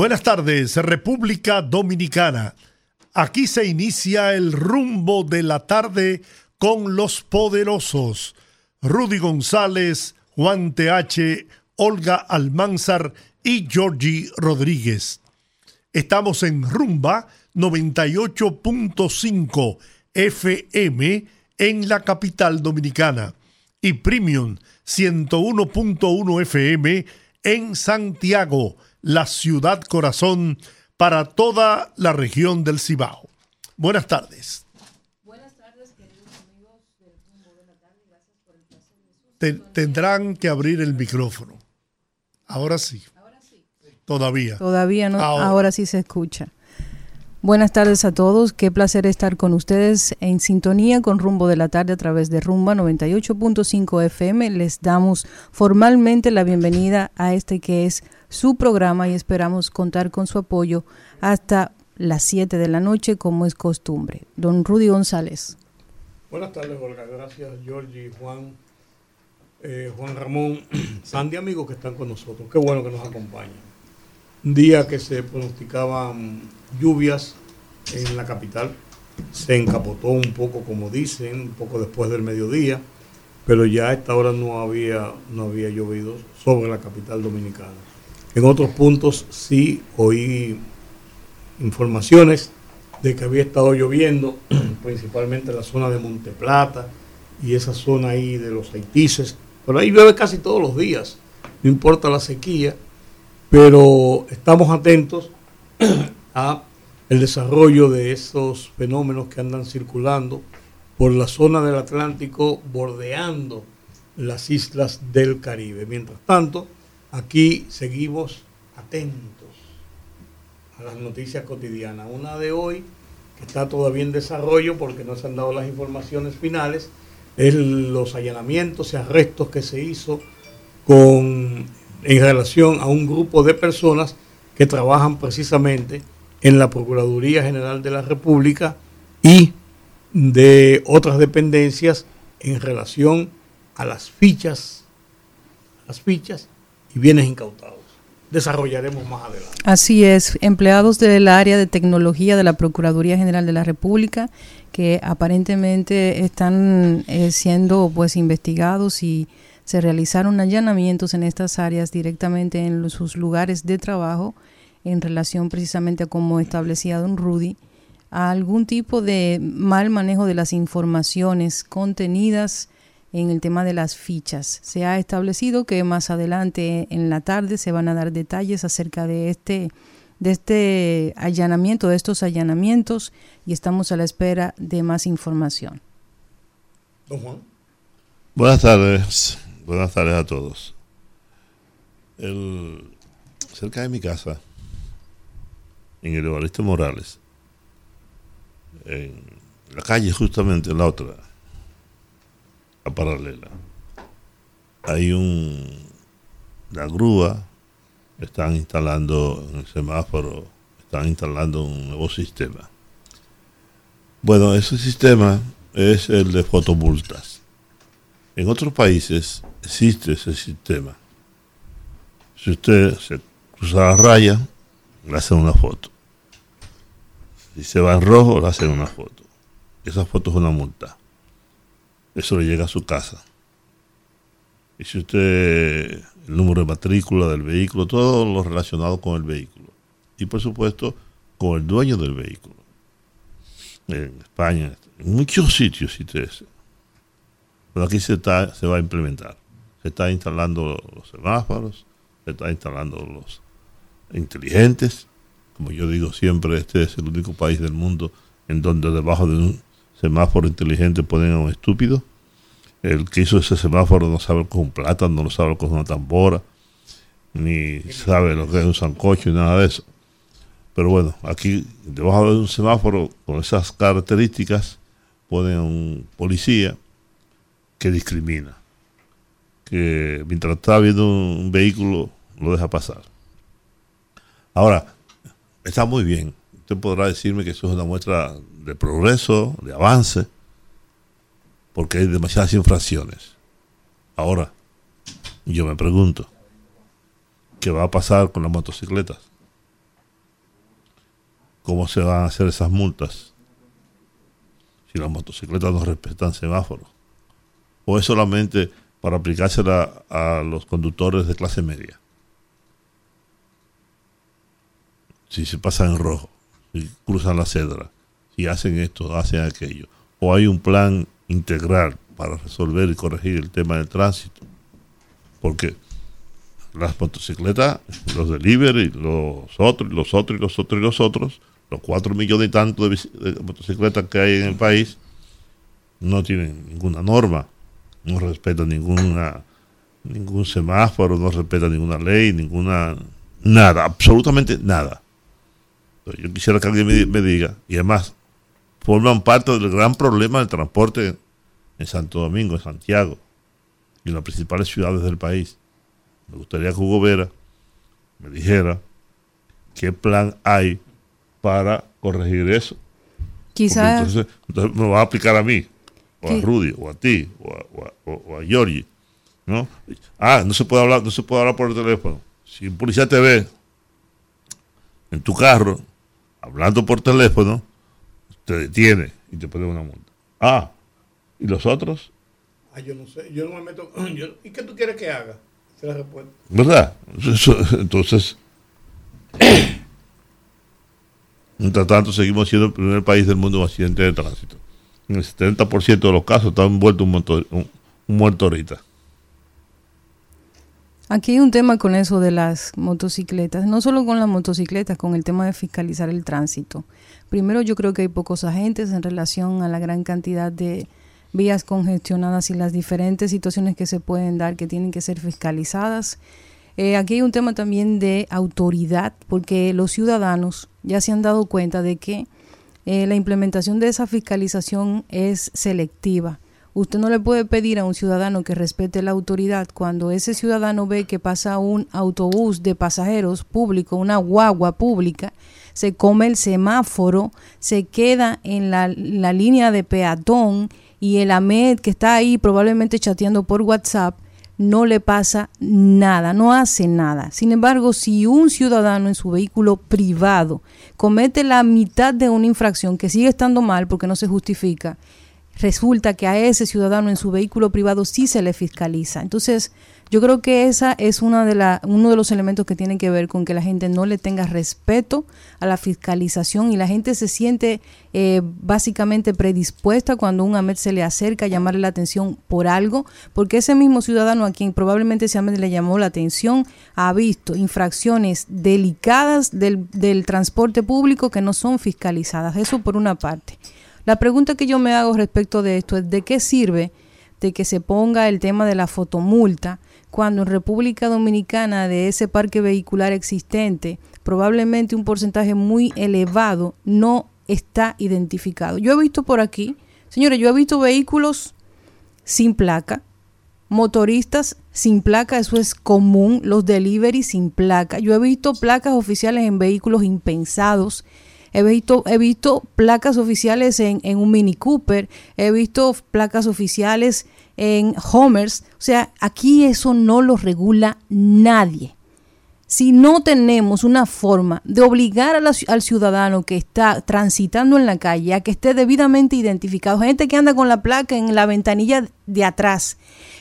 Buenas tardes, República Dominicana. Aquí se inicia el rumbo de la tarde con los poderosos. Rudy González, Juan TH, Olga Almanzar y Georgie Rodríguez. Estamos en Rumba 98.5 FM en la capital dominicana y Premium 101.1 FM en Santiago la ciudad corazón para toda la región del Cibao. Buenas tardes. Buenas tardes, queridos amigos del Rumbo de la Tarde. Gracias por el placer Tendrán que abrir el micrófono. Ahora sí. Ahora sí. Todavía. Todavía no. Ahora sí se escucha. Buenas tardes a todos, qué placer estar con ustedes en sintonía con Rumbo de la Tarde a través de Rumba 98.5 FM. Les damos formalmente la bienvenida a este que es su programa y esperamos contar con su apoyo hasta las 7 de la noche como es costumbre. Don Rudy González. Buenas tardes, Olga. Gracias, Georgie, Juan, eh, Juan Ramón, Sandy, amigos que están con nosotros. Qué bueno que nos acompañan. Día que se pronosticaban lluvias en la capital, se encapotó un poco, como dicen, un poco después del mediodía, pero ya a esta hora no había, no había llovido sobre la capital dominicana. En otros puntos sí oí informaciones de que había estado lloviendo, principalmente en la zona de Monteplata y esa zona ahí de los Haitises. Pero ahí llueve casi todos los días, no importa la sequía, pero estamos atentos a el desarrollo de esos fenómenos que andan circulando por la zona del Atlántico bordeando las islas del Caribe. Mientras tanto, Aquí seguimos atentos a las noticias cotidianas. Una de hoy, que está todavía en desarrollo porque no se han dado las informaciones finales, es los allanamientos y arrestos que se hizo con, en relación a un grupo de personas que trabajan precisamente en la Procuraduría General de la República y de otras dependencias en relación a las fichas, las fichas y bienes incautados. Desarrollaremos más adelante. Así es, empleados del área de tecnología de la Procuraduría General de la República que aparentemente están eh, siendo pues investigados y se realizaron allanamientos en estas áreas directamente en sus lugares de trabajo en relación precisamente a cómo establecía don Rudy a algún tipo de mal manejo de las informaciones contenidas en el tema de las fichas. Se ha establecido que más adelante en la tarde se van a dar detalles acerca de este de este allanamiento, de estos allanamientos y estamos a la espera de más información. Don Juan. Buenas tardes, buenas tardes a todos. Cerca de mi casa, en el Evaristo Morales, en la calle justamente en la otra, paralela. Hay un. La grúa están instalando en el semáforo, están instalando un nuevo sistema. Bueno, ese sistema es el de fotomultas. En otros países existe ese sistema. Si usted se cruza la raya, le hacen una foto. Si se va en rojo, le hacen una foto. Esa foto es una multa eso le llega a su casa. Y si usted, el número de matrícula del vehículo, todo lo relacionado con el vehículo. Y por supuesto, con el dueño del vehículo. En España, en muchos sitios existe eso. Pero aquí se, está, se va a implementar. Se está instalando los semáforos, se está instalando los inteligentes. Como yo digo siempre, este es el único país del mundo en donde debajo de un semáforo inteligente ponen a un estúpido. El que hizo ese semáforo no sabe es un plátano, no sabe lo que es una tambora, ni sabe lo que es un sancocho y nada de eso. Pero bueno, aquí debajo de un semáforo con esas características ponen un policía que discrimina, que mientras está viendo un vehículo lo deja pasar. Ahora, está muy bien. Usted podrá decirme que eso es una muestra de progreso, de avance, porque hay demasiadas infracciones. Ahora, yo me pregunto, ¿qué va a pasar con las motocicletas? ¿Cómo se van a hacer esas multas? Si las motocicletas no respetan semáforos. ¿O es solamente para aplicársela a los conductores de clase media? Si se pasan en rojo, si cruzan la cedra, si hacen esto, hacen aquello. O hay un plan integral para resolver y corregir el tema del tránsito. Porque las motocicletas, los delivery, los otros, los otros los otros y los otros, los cuatro millones y tanto de, motocicletas que hay en el país, no tienen ninguna norma, no respetan ninguna ningún semáforo, no respetan ninguna ley, ninguna nada, absolutamente nada. Yo quisiera que alguien me, me diga, y además forman parte del gran problema del transporte en Santo Domingo, en Santiago y en las principales ciudades del país. Me gustaría que Hugo Vera me dijera qué plan hay para corregir eso. Quizás. Entonces, entonces, me va a aplicar a mí, o a Rudy, o a ti, o a, o a, o a Giorgi. ¿no? Ah, no se puede hablar, no se puede hablar por el teléfono. Si un policía te ve en tu carro hablando por teléfono, te detiene y te pone una multa. Ah, ¿y los otros? Ah, yo no sé, yo no me meto. Yo, ¿Y qué tú quieres que haga? Es la respuesta. ¿Verdad? Eso, entonces, mientras tanto, seguimos siendo el primer país del mundo en accidentes de tránsito. En el 70% de los casos está envuelto un, un, un muerto ahorita. Aquí hay un tema con eso de las motocicletas, no solo con las motocicletas, con el tema de fiscalizar el tránsito. Primero, yo creo que hay pocos agentes en relación a la gran cantidad de vías congestionadas y las diferentes situaciones que se pueden dar que tienen que ser fiscalizadas. Eh, aquí hay un tema también de autoridad, porque los ciudadanos ya se han dado cuenta de que eh, la implementación de esa fiscalización es selectiva. Usted no le puede pedir a un ciudadano que respete la autoridad cuando ese ciudadano ve que pasa un autobús de pasajeros público, una guagua pública, se come el semáforo, se queda en la, la línea de peatón y el AMED que está ahí probablemente chateando por WhatsApp, no le pasa nada, no hace nada. Sin embargo, si un ciudadano en su vehículo privado comete la mitad de una infracción que sigue estando mal porque no se justifica, resulta que a ese ciudadano en su vehículo privado sí se le fiscaliza. Entonces, yo creo que esa es una de la, uno de los elementos que tienen que ver con que la gente no le tenga respeto a la fiscalización y la gente se siente eh, básicamente predispuesta cuando un AMED se le acerca a llamarle la atención por algo, porque ese mismo ciudadano a quien probablemente ese AMED le llamó la atención ha visto infracciones delicadas del, del transporte público que no son fiscalizadas. Eso por una parte. La pregunta que yo me hago respecto de esto es de qué sirve de que se ponga el tema de la fotomulta cuando en República Dominicana de ese parque vehicular existente probablemente un porcentaje muy elevado no está identificado. Yo he visto por aquí, señores, yo he visto vehículos sin placa, motoristas sin placa, eso es común, los delivery sin placa. Yo he visto placas oficiales en vehículos impensados He visto, he visto placas oficiales en, en, un Mini Cooper, he visto placas oficiales en Homers. O sea, aquí eso no lo regula nadie. Si no tenemos una forma de obligar a la, al ciudadano que está transitando en la calle a que esté debidamente identificado, gente que anda con la placa en la ventanilla de atrás,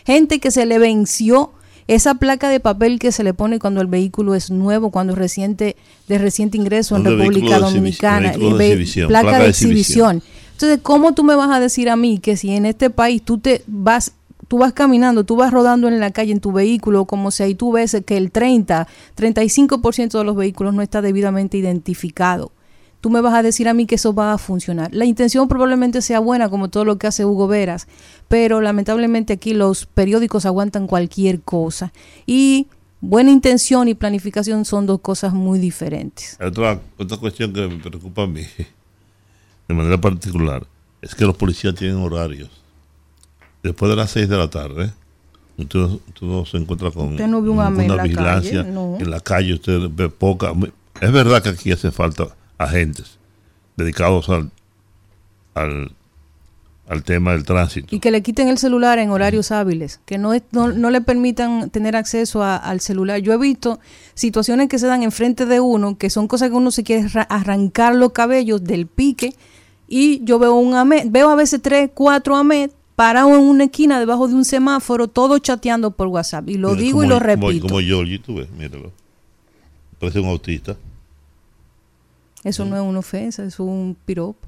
gente que se le venció esa placa de papel que se le pone cuando el vehículo es nuevo, cuando es reciente, de reciente ingreso en República Dominicana, de placa, placa, de exhibición. exhibición. Entonces, ¿cómo tú me vas a decir a mí que si en este país tú te vas tú vas caminando, tú vas rodando en la calle en tu vehículo, como sea, y tú ves que el 30, 35% de los vehículos no está debidamente identificado. Tú me vas a decir a mí que eso va a funcionar. La intención probablemente sea buena, como todo lo que hace Hugo Veras, pero lamentablemente aquí los periódicos aguantan cualquier cosa. Y buena intención y planificación son dos cosas muy diferentes. Otra, otra cuestión que me preocupa a mí, de manera particular, es que los policías tienen horarios. Después de las 6 de la tarde, usted, no se encuentra con usted no una vigilancia en la calle, usted ve poca. Es verdad que aquí hace falta agentes dedicados al, al al tema del tránsito. Y que le quiten el celular en horarios hábiles, que no, no, le permitan tener acceso al celular. Yo he visto situaciones que se dan enfrente de uno, que son cosas que uno se quiere arrancar los cabellos del pique, y yo veo un AMED, veo a veces tres, cuatro AMED parados en una esquina debajo de un semáforo, todos chateando por WhatsApp. Y lo digo y lo repito. Como, yo, tú ves, míralo. Parece un autista. Eso no es una ofensa, es un piropo.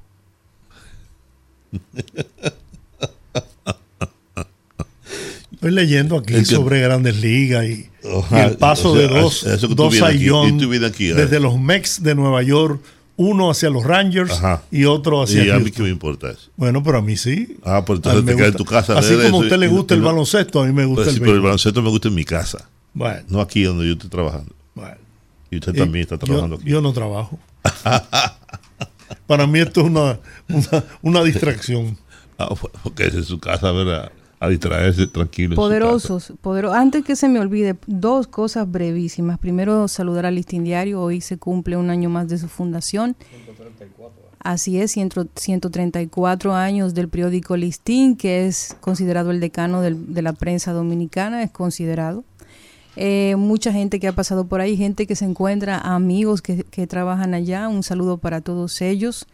Estoy leyendo aquí sobre grandes ligas y, el paso de dos, dos desde los Mex de Nueva York, uno hacia los Rangers y otro hacia. ¿Y a mí qué me importa eso? Bueno, pero a mí sí. Ah, pues entonces te quedas en tu casa. Así como a usted le gusta el baloncesto, a mí me gusta pues el Pero el baloncesto me gusta en mi casa. Bueno. No aquí donde yo estoy trabajando. Bueno. Y usted también está trabajando yo, aquí. Yo no trabajo. Para mí esto es una, una, distracción. Ah, porque es en su casa, ¿verdad? A distraerse tranquilo. Poderosos. Antes que se me olvide, dos cosas brevísimas. Primero, saludar al Listín Diario. Hoy se cumple un año más de su fundación. 134. Así es, 134 años del periódico Listín, que es considerado el decano de la prensa dominicana, es considerado. Eh, mucha gente que ha pasado por ahí, gente que se encuentra, amigos que, trabajan allá, un saludo para todos ellos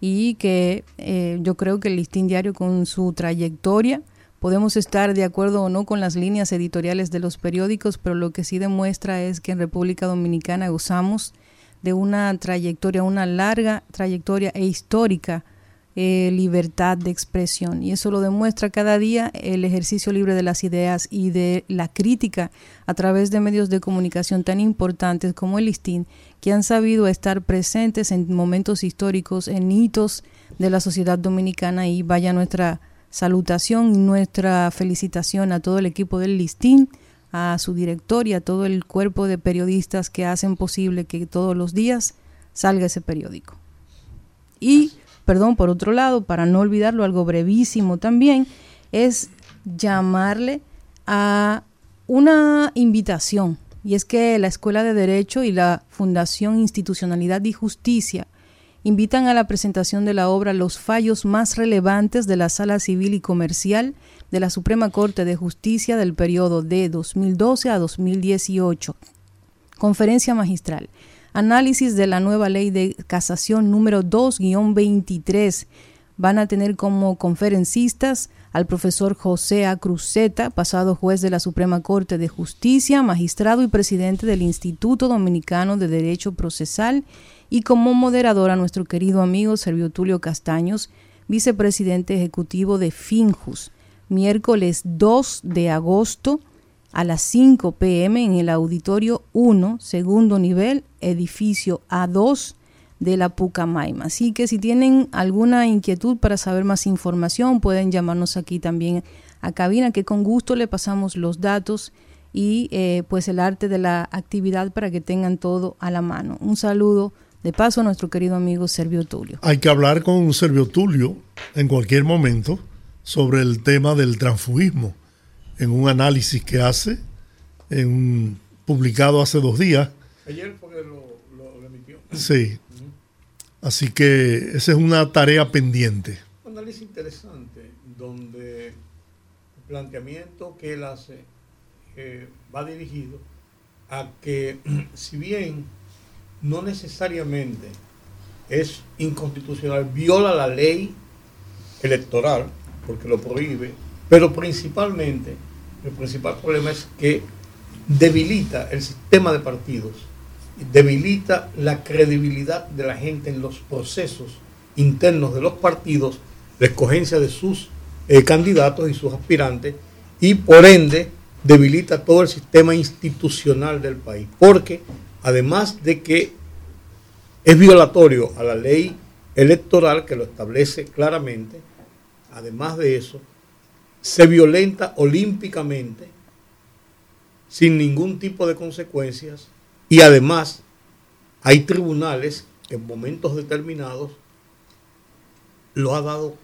y que eh, yo creo que el listín diario con su trayectoria, podemos estar de acuerdo o no con las líneas editoriales de los periódicos, pero lo que sí demuestra es que en República Dominicana gozamos de una trayectoria, una larga trayectoria e histórica eh, libertad de expresión. Y eso lo demuestra cada día el ejercicio libre de las ideas y de la crítica a través de medios de comunicación tan importantes como el listín, que han sabido estar presentes en momentos históricos, en hitos de la sociedad dominicana. Y vaya nuestra salutación y nuestra felicitación a todo el equipo del listín a su director y a todo el cuerpo de periodistas que hacen posible que todos los días salga ese periódico. Y perdón, por otro lado, para no olvidarlo, algo brevísimo también, es llamarle a una invitación. Y es que la Escuela de Derecho y la Fundación Institucionalidad y Justicia invitan a la presentación de la obra Los fallos más relevantes de la Sala Civil y Comercial de la Suprema Corte de Justicia del periodo de 2012 a 2018. Conferencia magistral análisis de la nueva ley de casación número 2-23. Van a tener como conferencistas al profesor José A. Cruzeta, pasado juez de la Suprema Corte de Justicia, magistrado y presidente del Instituto Dominicano de Derecho Procesal, y como moderador a nuestro querido amigo Servio Tulio Castaños, vicepresidente ejecutivo de Finjus, miércoles 2 de agosto a las 5 pm en el auditorio 1, segundo nivel, edificio A2 de la Pucamaima. Así que si tienen alguna inquietud para saber más información, pueden llamarnos aquí también a cabina, que con gusto le pasamos los datos y eh, pues el arte de la actividad para que tengan todo a la mano. Un saludo de paso a nuestro querido amigo Servio Tulio. Hay que hablar con Servio Tulio en cualquier momento sobre el tema del transfugismo en un análisis que hace, en publicado hace dos días. Ayer porque lo, lo, emitió. Sí. Así que esa es una tarea pendiente. Un análisis interesante donde el planteamiento que él hace eh, va dirigido a que si bien no necesariamente es inconstitucional, viola la ley electoral porque lo prohíbe, pero principalmente el principal problema es que debilita el sistema de partidos, debilita la credibilidad de la gente en los procesos internos de los partidos, la escogencia de sus eh, candidatos y sus aspirantes, y por ende debilita todo el sistema institucional del país, porque además de que es violatorio a la ley electoral que lo establece claramente, además de eso, se violenta olímpicamente sin ningún tipo de consecuencias y además hay tribunales que en momentos determinados lo ha dado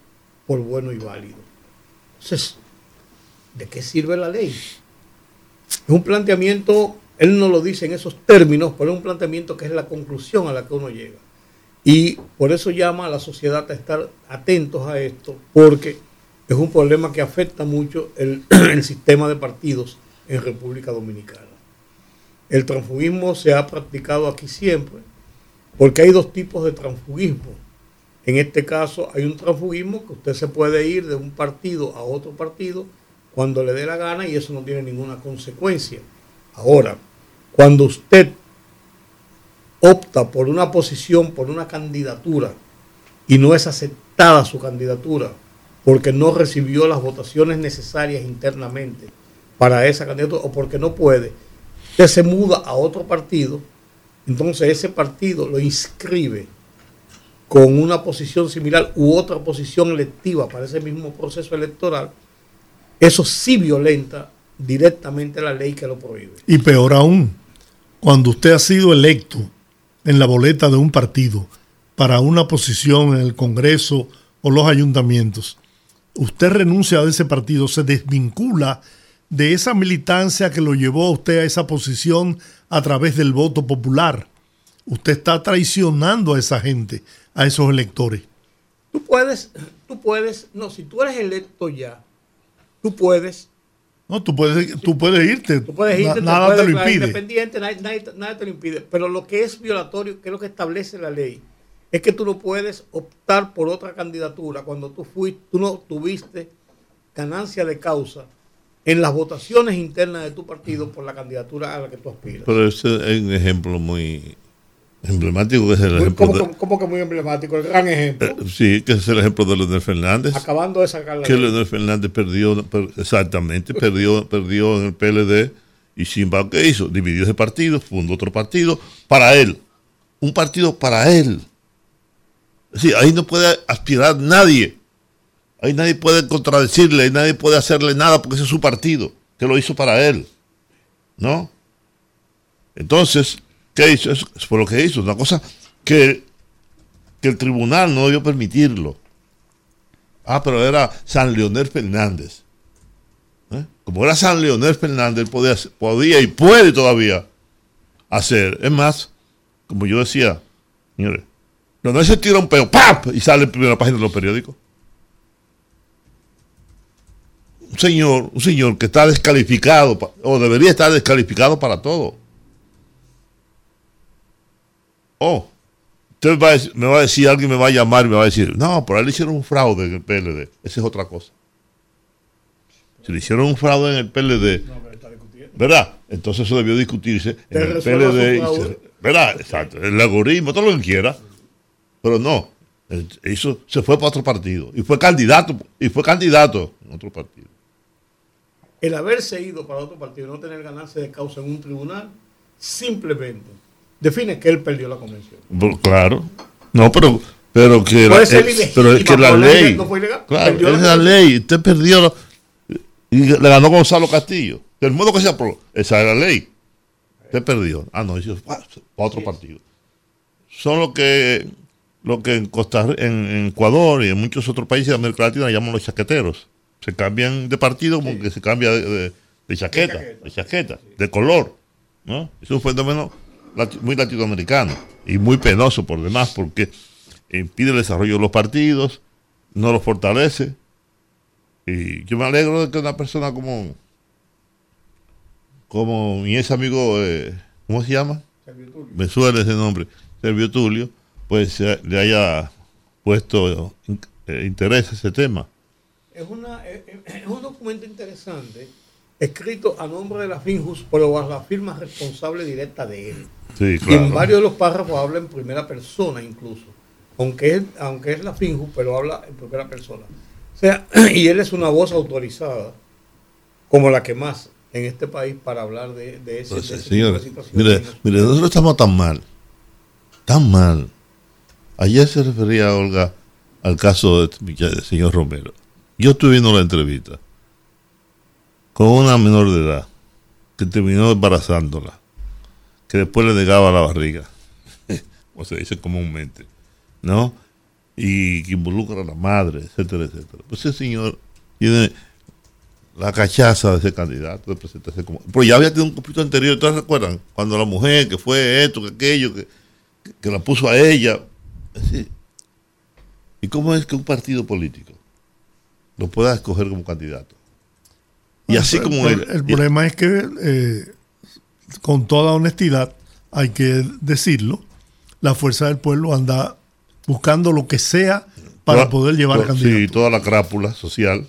por bueno y válido. Entonces, ¿de qué sirve la ley? Es un planteamiento, él no lo dice en esos términos, pero es un planteamiento que es la conclusión a la que uno llega. Y por eso llama a la sociedad a estar atentos a esto, porque es un problema que afecta mucho el, el sistema de partidos en República Dominicana. El transfugismo se ha practicado aquí siempre, porque hay dos tipos de transfugismo. En este caso hay un transfugismo que usted se puede ir de un partido a otro partido cuando le dé la gana y eso no tiene ninguna consecuencia. Ahora, cuando usted opta por una posición, por una candidatura y no es aceptada su candidatura porque no recibió las votaciones necesarias internamente para esa candidatura o porque no puede, usted se muda a otro partido, entonces ese partido lo inscribe con una posición similar u otra posición electiva para ese mismo proceso electoral, eso sí violenta directamente la ley que lo prohíbe. Y peor aún, cuando usted ha sido electo en la boleta de un partido para una posición en el Congreso o los ayuntamientos, usted renuncia a ese partido, se desvincula de esa militancia que lo llevó a usted a esa posición a través del voto popular. Usted está traicionando a esa gente, a esos electores. Tú puedes, tú puedes, no, si tú eres electo ya, tú puedes. No, tú puedes, tú puedes irte. Tú puedes irte, nada te, te lo impide. Independiente, nadie, nadie, nadie te lo impide. Pero lo que es violatorio, que es lo que establece la ley, es que tú no puedes optar por otra candidatura cuando tú fuiste, tú no tuviste ganancia de causa en las votaciones internas de tu partido por la candidatura a la que tú aspiras. Pero ese es un ejemplo muy emblemático que es el ejemplo ¿Cómo, de, cómo- cómo que muy emblemático? El gran ejemplo. eh, sí, que es el ejemplo de Leonel Fernández. acabando de sacar la que. Leonel Fernández perdió, per- exactamente, perdió, perdió en el PLD y sin embargo, ¿qué hizo? Dividió ese partido, fundó otro partido para él, un partido para él. Es decir, ahí no puede aspirar nadie, ahí nadie puede contradecirle, ahí nadie puede hacerle nada porque ese es su partido, que lo hizo para él, ¿no? Entonces, ¿qué hizo? Eso fue lo que hizo, una cosa que, que el tribunal no debió permitirlo. Ah, pero era San Leonel Fernández. ¿Eh? Como era San Leonel Fernández, podía, podía y puede todavía hacer. Es más, como yo decía, señores, Leonel se tira un peo, ¡pap! y sale en primera página de los periódicos. Un señor, un señor que está descalificado, o debería estar descalificado para todo. Oh, Usted va a decir- me va a decir, alguien me va a llamar y me va a decir, no, por ahí le hicieron un fraude en el PLD. Esa es otra cosa. Si le hicieron un fraude en el PLD, ¿verdad? Entonces eso debió discutirse en el PLD. se- ¿Verdad? Exacto. El algoritmo, todo lo que quiera. Pero no. Hizo- se fue para otro partido. Y fue candidato. Y fue candidato en otro partido. El haberse ido para otro partido y no tener ganancia de causa en un tribunal, simplemente define que él perdió la convención. Bueno, claro. No, pero, pero que la, ilegítima, pero es que la ley. no fue ilegal, claro, es la ley. Usted perdió y le ganó Gonzalo Castillo. Del modo que se aprobó. Esa es la ley. Usted perdió. Ah, no, eso para otro partido. Son lo que lo que en Costa en, en Ecuador y en muchos otros países de América Latina llaman los chaqueteros. Se cambian de partido como que se cambia de, de- de chaqueta, chaqueta. de chaqueta, de color. ¿no? Es un fenómeno muy latinoamericano y muy penoso por demás porque impide el desarrollo de los partidos, no los fortalece. Y yo me alegro de que una persona como, como mi ex amigo, eh, ¿cómo se llama? Me suena ese nombre, Servio Tulio, pues se- le haya puesto eh, interés a ese tema. Es, una, es, es un documento interesante, escrito a nombre de la Finjus, pero a la firma responsable directa de él. Sí, Y en claro. varios de los párrafos habla en primera persona incluso. Aunque es, aunque es la Finjus, pero habla en primera persona. O sea, y él es una voz autorizada, como la que más en este país para hablar de, de ese, de tipo de situaciones. mire, mire, nosotros estamos tan mal, tan mal. Ayer se refería Olga al caso de del señor Romero. Yo estuve viendo la entrevista con una menor de edad que terminó embarazándola, que después le negaba la barriga, como se dice comúnmente, ¿no? Y que involucra a la madre, etcétera, etcétera. Pues ese señor tiene la cachaza de ese candidato de presentarse como. Pero ya había tenido un conflicto anterior, ¿ustedes recuerdan? Cuando la mujer que fue esto, que aquello, que, que la puso a ella. ¿Y cómo es que un partido político lo pueda escoger como candidato? Y así como el, el, problema es que, eh, con toda honestidad, hay que decirlo, la fuerza del pueblo anda buscando lo que sea para toda, poder llevar toda, al candidato. Sí, toda la crápula social.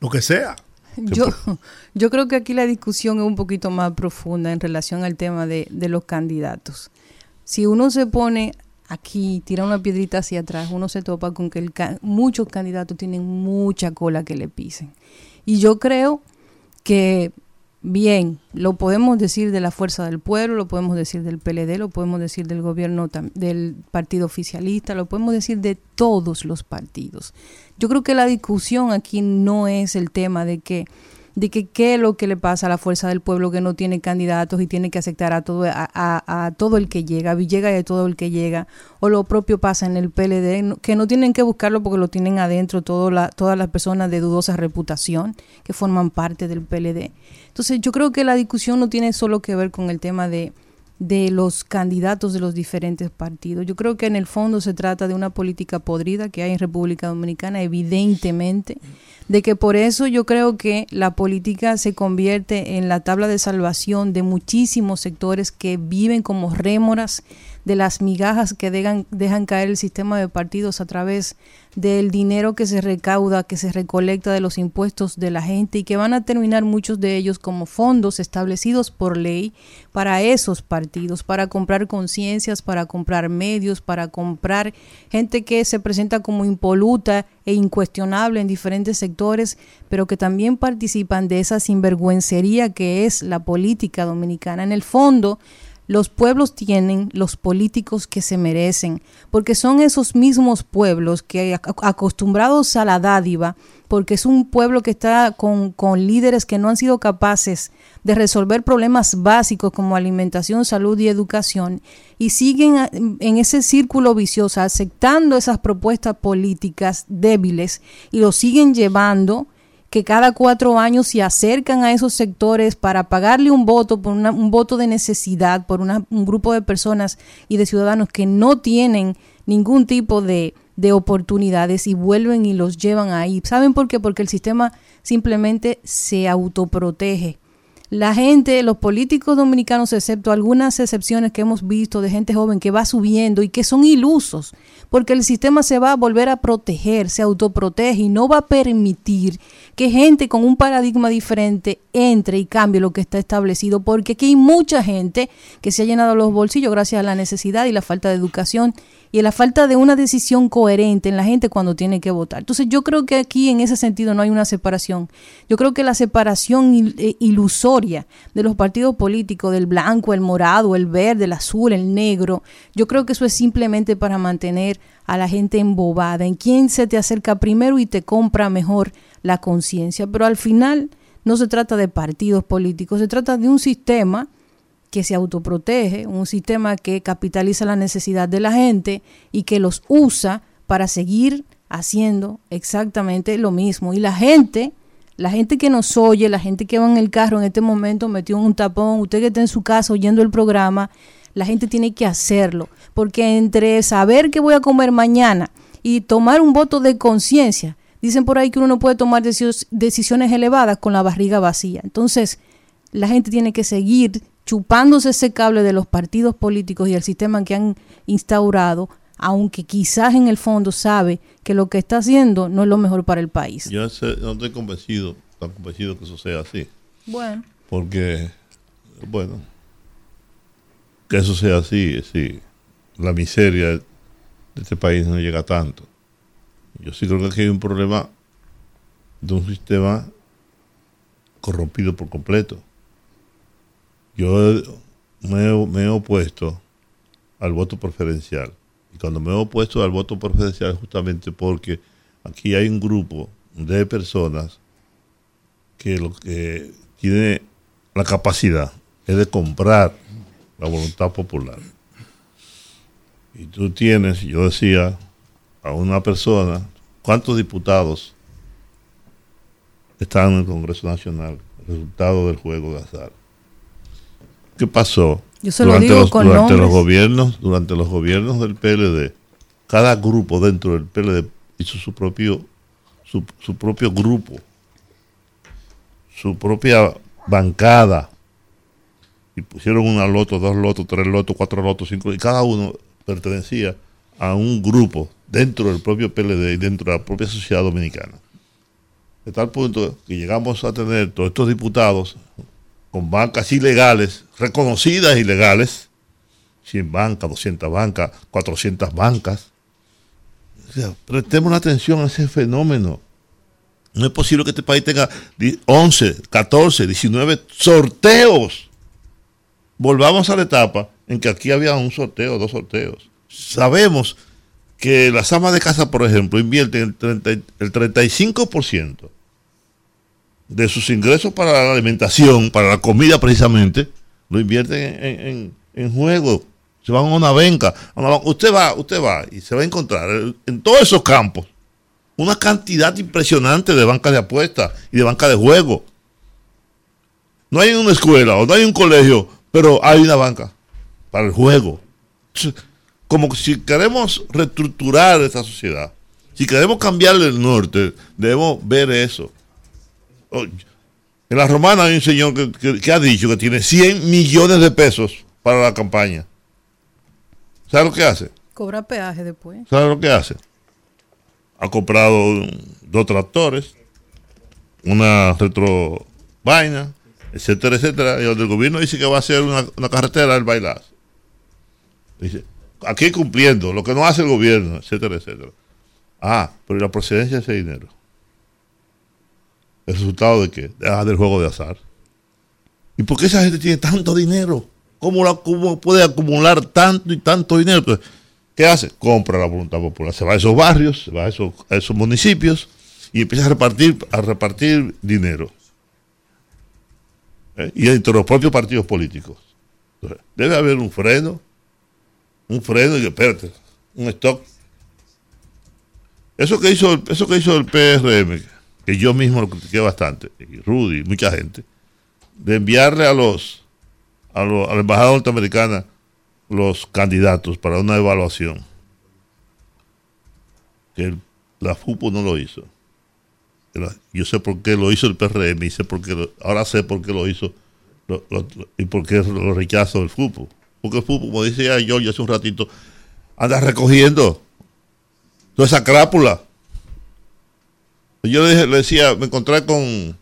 Lo que sea. Yo, yo creo que aquí la discusión es un poquito más profunda en relación al tema de, de los candidatos. Si uno se pone aquí, tira una piedrita hacia atrás, uno se topa con que el, muchos candidatos tienen mucha cola que le pisen. Y yo creo que, bien, lo podemos decir de la Fuerza del Pueblo, lo podemos decir del PLD, lo podemos decir del gobierno, del partido oficialista, lo podemos decir de todos los partidos. Yo creo que la discusión aquí no es el tema de que de que qué es lo que le pasa a la fuerza del pueblo que no tiene candidatos y tiene que aceptar a todo, a, a, a todo el que llega, a Villegas y a todo el que llega, o lo propio pasa en el PLD, que no tienen que buscarlo porque lo tienen adentro todo la, todas las personas de dudosa reputación que forman parte del PLD. Entonces yo creo que la discusión no tiene solo que ver con el tema de, de los candidatos de los diferentes partidos. Yo creo que en el fondo se trata de una política podrida que hay en República Dominicana, evidentemente, de que por eso yo creo que la política se convierte en la tabla de salvación de muchísimos sectores que viven como rémoras de las migajas que dejan, dejan caer el sistema de partidos a través del dinero que se recauda, que se recolecta de los impuestos de la gente y que van a terminar muchos de ellos como fondos establecidos por ley para esos partidos, para comprar conciencias, para comprar medios, para comprar gente que se presenta como impoluta e incuestionable en diferentes sectores, pero que también participan de esa sinvergüencería que es la política dominicana. En el fondo, los pueblos tienen los políticos que se merecen, porque son esos mismos pueblos que acostumbrados a la dádiva, porque es un pueblo que está con, con, líderes que no han sido capaces de resolver problemas básicos como alimentación, salud y educación, y siguen en ese círculo vicioso, aceptando esas propuestas políticas débiles y lo siguen llevando que cada cuatro años se acercan a esos sectores para pagarle un voto, por una, un voto de necesidad, por una, un grupo de personas y de ciudadanos que no tienen ningún tipo de, de oportunidades y vuelven y los llevan ahí. ¿Saben por qué? Porque el sistema simplemente se autoprotege. La gente, los políticos dominicanos, excepto algunas excepciones que hemos visto de gente joven que va subiendo y que son ilusos, porque el sistema se va a volver a proteger, se autoprotege y no va a permitir que gente con un paradigma diferente entre y cambie lo que está establecido, porque aquí hay mucha gente que se ha llenado los bolsillos gracias a la necesidad y la falta de educación y a la falta de una decisión coherente en la gente cuando tiene que votar. Entonces yo creo que aquí en ese sentido no hay una separación. Yo creo que la separación de los partidos políticos, del blanco, el morado, el verde, el azul, el negro, yo creo que eso es simplemente para mantener a la gente embobada, en quién se te acerca primero y te compra mejor la conciencia. Pero al final no se trata de partidos políticos, se trata de un sistema que se autoprotege, un sistema que capitaliza la necesidad de la gente y que los usa para seguir haciendo exactamente lo mismo. Y la gente, la gente que nos oye, la gente que va en el carro en este momento metió un tapón, usted que está en su casa oyendo el programa, la gente tiene que hacerlo, porque entre saber qué voy a comer mañana y tomar un voto de conciencia, dicen por ahí que uno no puede tomar decisiones elevadas con la barriga vacía. Entonces, la gente tiene que seguir chupándose ese cable de los partidos políticos y el sistema que han instaurado, aunque quizás en el fondo sabe que lo que está haciendo no es lo mejor para el país. Yo no estoy convencido, tan convencido que eso sea así. Bueno. Porque, bueno, que eso sea así, sí, la miseria de este país no llega tanto. Yo sí creo que aquí hay un problema de un sistema corrompido por completo. Yo me, me, he opuesto al voto preferencial. Y cuando me he opuesto al voto preferencial justamente porque aquí hay un grupo de personas que lo que tiene la capacidad, es de comprar la voluntad popular. Y tú tienes, yo decía, a una persona, ¿cuántos diputados están en el Congreso Nacional? Resultado del juego de azar. ¿Qué pasó? Yo se lo digo los, con durante los gobiernos, durante los gobiernos del PLD, cada grupo dentro del PLD hizo su propio, su, su propio grupo, su propia bancada. Y pusieron una loto, dos lotos, tres lotos, cuatro lotos, cinco, y cada uno pertenecía a un grupo dentro del propio PLD y dentro de la propia sociedad dominicana. De tal punto que llegamos a tener todos estos diputados con bancas ilegales, reconocidas ilegales, 100 bancas, 200 bancas, 400 bancas. O sea, prestemos atención a ese fenómeno. No es posible que este país tenga di- 11, 14, 19 sorteos. Volvamos a la etapa en que aquí había un sorteo, dos sorteos. Sabemos que las amas de casa, por ejemplo, invierten el, 30 y- el 35% de sus ingresos para la alimentación, para la comida precisamente, lo invierten en, en. Se van a una banca. Usted va, usted va y se va a encontrar en todos esos campos una cantidad impresionante de bancas de apuestas y de bancas de juego. No hay una escuela o no hay un colegio, pero hay una banca para el juego. Como si queremos reestructurar esta sociedad, si queremos cambiarle el norte, debemos ver eso. En la romana hay un señor que, que- que ha dicho que tiene 100 millones de pesos para la campaña. ¿Sabe lo que hace? Cobra peaje después. ¿Sabe lo que hace? Ha comprado dos tractores, una retro vaina, etcétera, etcétera. Y donde el gobierno dice que va a hacer una, una carretera, el bailazo. Dice, aquí cumpliendo lo que no hace el gobierno, etcétera, etcétera. Ah, pero ¿y la procedencia de ese dinero? ¿El resultado de qué? Ah, del juego de azar. ¿Y por qué esa gente tiene tanto dinero? ¿Cómo, la, cómo puede acumular tanto y tanto dinero? Entonces, ¿Qué hace? Compra la voluntad popular. Se va a esos barrios, se va a esos, a esos municipios y empieza a repartir, a repartir dinero. ¿Eh? Y entre los propios partidos políticos. Entonces, debe haber un freno, un freno y espérate, un stock. Eso que hizo, eso que hizo el PRM, que yo mismo lo critiqué bastante, y Rudy, mucha gente, de enviarle a los a, los- a la embajada norteamericana los candidatos para una evaluación. Que el- la FUPO no lo hizo. Yo sé por qué lo hizo el PRM y sé por qué ahora sé por qué lo hizo y por qué lo rechazo el FUPO. Porque el FUPO, como decía George hace un ratito, anda recogiendo toda esa crápula. Yo le, decía, me encontré con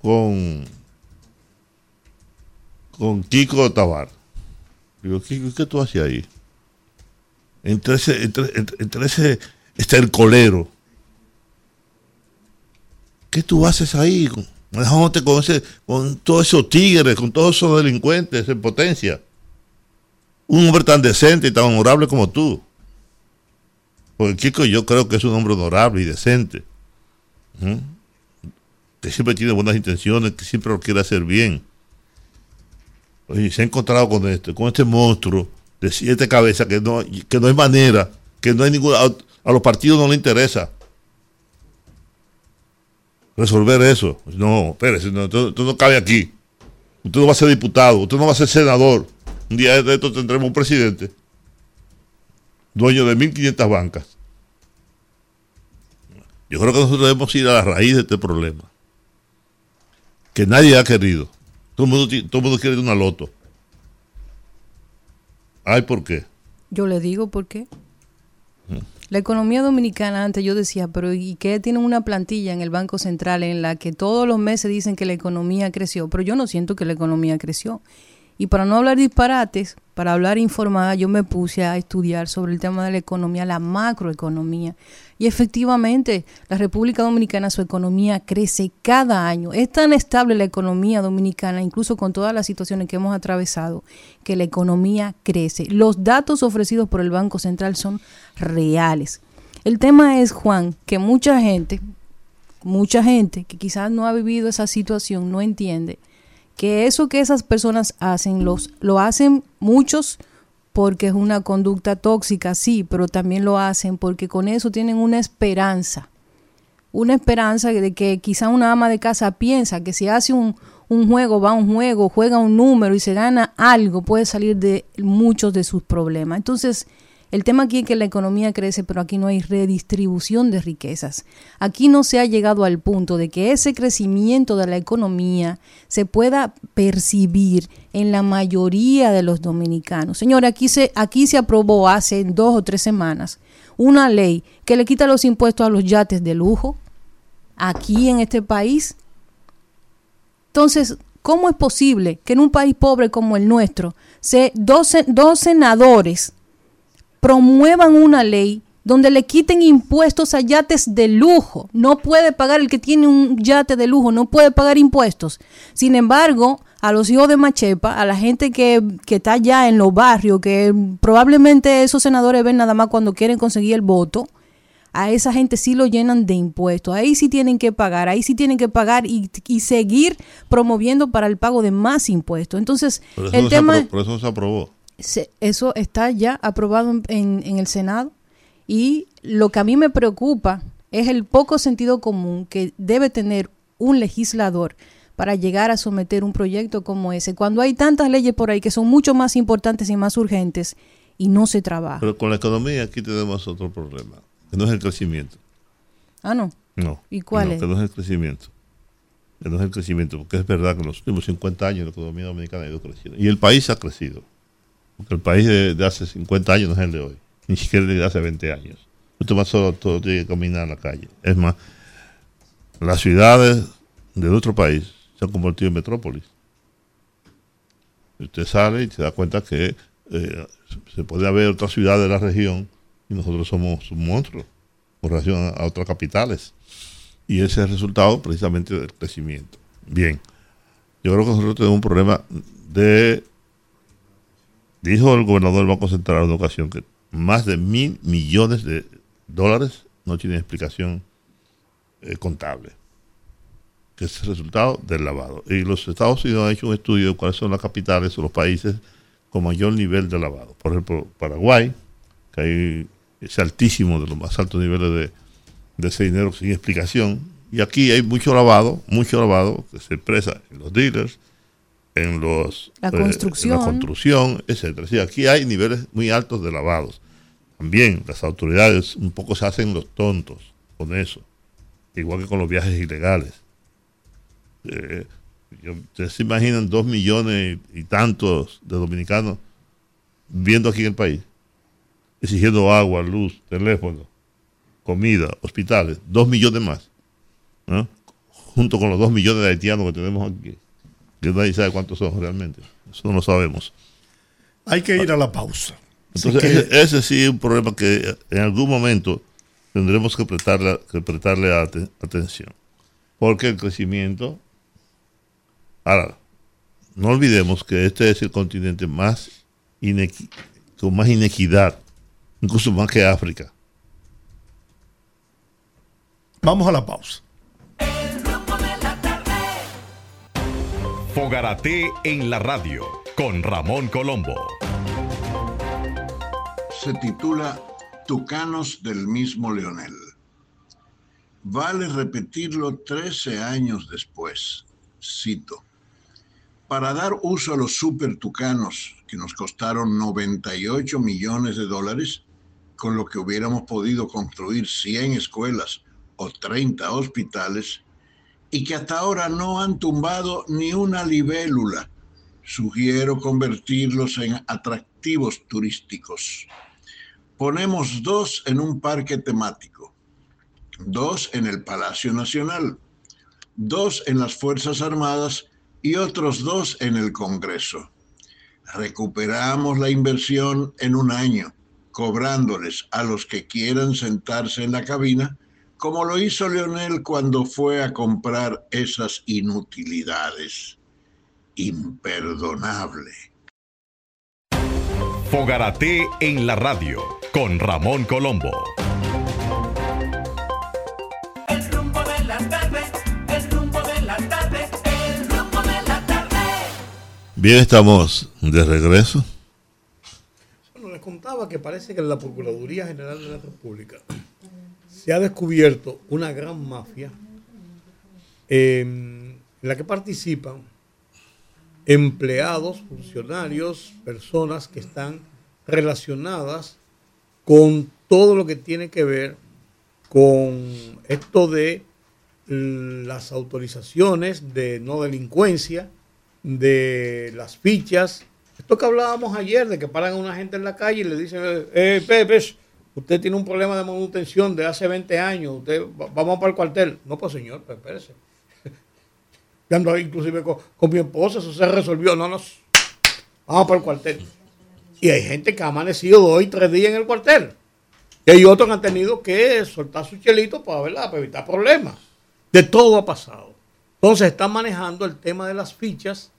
con con Kiko Tabar. Digo, Kiko, ¿qué tú haces ahí? Entre ese, entre, entre- ese estercolero. ¿Qué tú haces ahí? Dejándote con, ese, con todos esos tigres, con todos esos delincuentes en potencia. Un hombre tan decente y tan honorable como tú. Porque Kiko yo creo que es un hombre honorable y decente. Que siempre tiene buenas intenciones, que siempre lo quiere hacer bien. Oye, se ha encontrado con este, con este monstruo de siete cabezas que no, que no hay manera, que no hay ninguna, a, los partidos no les interesa resolver eso. No, espérese, no, usted, usted no cabe aquí. Usted no va a ser diputado, usted no va a ser senador. Un día de esto tendremos un presidente, dueño de 1.500 bancas. Yo creo que nosotros debemos ir a la raíz de este problema. Que nadie ha querido. Todo el mundo, todo el mundo quiere una loto. Ay, ¿por qué? Yo le digo por qué. La economía dominicana, antes yo decía, pero ¿y qué? Tienen una plantilla en el Banco Central en la que todos los meses dicen que la economía creció, pero yo no siento que la economía creció. Y para no hablar disparates, para hablar informada, yo me puse a estudiar sobre el tema de la economía, la macroeconomía. Y efectivamente, la República Dominicana, su economía crece cada año. Es tan estable la economía dominicana, incluso con todas las situaciones que hemos atravesado, que la economía crece. Los datos ofrecidos por el Banco Central son reales. El tema es, Juan, que mucha gente, mucha gente que quizás no ha vivido esa situación, no entiende que eso que esas personas hacen, los, lo hacen muchos porque es una conducta tóxica, sí, pero también lo hacen porque con eso tienen una esperanza, una esperanza de que quizá una ama de casa piensa que si hace un, un juego, va a un juego, juega un número y se gana algo, puede salir de muchos de sus problemas. Entonces, el tema aquí es que la economía crece, pero aquí no hay redistribución de riquezas. Aquí no se ha llegado al punto de que ese crecimiento de la economía se pueda percibir en la mayoría de los dominicanos. Señores, aquí se, aquí se aprobó hace dos o tres semanas una ley que le quita los impuestos a los yates de lujo aquí en este país. Entonces, ¿cómo es posible que en un país pobre como el nuestro, se, dos, dos senadores promuevan una ley donde le quiten impuestos a yates de lujo. No puede pagar el que tiene un yate de lujo, no puede pagar impuestos. Sin embargo, a los hijos de Machepa, a la gente que, que está allá en los barrios, que probablemente esos senadores ven nada más cuando quieren conseguir el voto, a esa gente sí lo llenan de impuestos. Ahí sí tienen que pagar, ahí sí tienen que pagar y, y seguir promoviendo para el pago de más impuestos. Entonces, el tema... por eso se aprobó eso está ya aprobado en, en, el Senado y lo que a mí me preocupa es el poco sentido común que debe tener un legislador para llegar a someter un proyecto como ese, cuando hay tantas leyes por ahí que son mucho más importantes y más urgentes y no se trabaja. Pero con la economía aquí tenemos otro problema, que no es el crecimiento. Ah, no. No. ¿Y cuál es? Que no es el crecimiento. Que no es el crecimiento, porque es verdad que en los últimos 50 años la economía dominicana ha ido creciendo. Y el país ha crecido. Porque el país de, hace 50 años no es el de hoy, ni siquiera el de hace 20 años. Usted más solo todo tiene que caminar en la calle. Es más, las ciudades de nuestro país se han convertido en metrópolis. Usted sale y se da cuenta que eh, se puede haber otra ciudad de la región y nosotros somos un monstruo con relación a, otras capitales. Y ese es el resultado precisamente del crecimiento. Bien, yo creo que nosotros tenemos un problema de Dijo el gobernador del Banco Central en una ocasión que más de mil millones de dólares no tienen explicación eh, contable, que es el resultado del lavado. Y los Estados Unidos han hecho un estudio de cuáles son las capitales o los países con mayor nivel de lavado. Por ejemplo, Paraguay, que hay ese altísimo de los más altos niveles de, de ese dinero sin explicación. Y aquí hay mucho lavado, mucho lavado que se expresa en los dealers, en los la construcción, eh, la construcción etcétera. aquí hay niveles muy altos de lavados. También las autoridades un poco se hacen los tontos con eso, igual que con los viajes ilegales. Eh, ustedes se imaginan dos millones y tantos de dominicanos viviendo aquí en el país, exigiendo agua, luz, teléfono, comida, hospitales, dos millones más, junto con los dos millones de haitianos que tenemos aquí que nadie sabe cuántos son realmente. Eso no lo sabemos. Hay que ir a la pausa. Entonces, ese, sí es un problema que en algún momento tendremos que prestarle, que prestarle atención. Porque el crecimiento. Ahora, no olvidemos que este es el continente más con más inequidad, incluso más que África. Vamos a la pausa. Fogarate en la radio con Ramón Colombo. Se titula Tucanos del mismo Leonel. Vale repetirlo 13 años después. Cito. Para dar uso a los super tucanos que nos costaron 98 millones de dólares, con lo que hubiéramos podido construir 100 escuelas o 30 hospitales, y que hasta ahora no han tumbado ni una libélula. Sugiero convertirlos en atractivos turísticos. Ponemos dos en un parque temático, dos en el Palacio Nacional, dos en las Fuerzas Armadas y otros dos en el Congreso. Recuperamos la inversión en un año, cobrándoles a los que quieran sentarse en la cabina como lo hizo Leonel cuando fue a comprar esas inutilidades. Imperdonable. Fogarate en la radio con Ramón Colombo. El rumbo de la tarde, el rumbo de la tarde, el rumbo de la tarde. Bien, estamos de regreso. Bueno, les contaba que parece que la Procuraduría General de la República se ha descubierto una gran mafia en la que participan empleados, funcionarios, personas que están relacionadas con todo lo que tiene que ver con esto de las autorizaciones de no delincuencia, de las fichas. Esto que hablábamos ayer, de que paran a una gente en la calle y le dicen, eh, Pepe, usted tiene un problema de manutención de hace 20 años, usted vamos para el cuartel. No, pues señor, pues espérese. Yo ando inclusive con, mi esposa, eso se resolvió. No, no, vamos para el cuartel. Y hay gente que ha amanecido dos y tres días en el cuartel. Y hay otros que han tenido que soltar su chelito para evitar problemas. De todo ha pasado. Entonces están manejando el tema de las fichas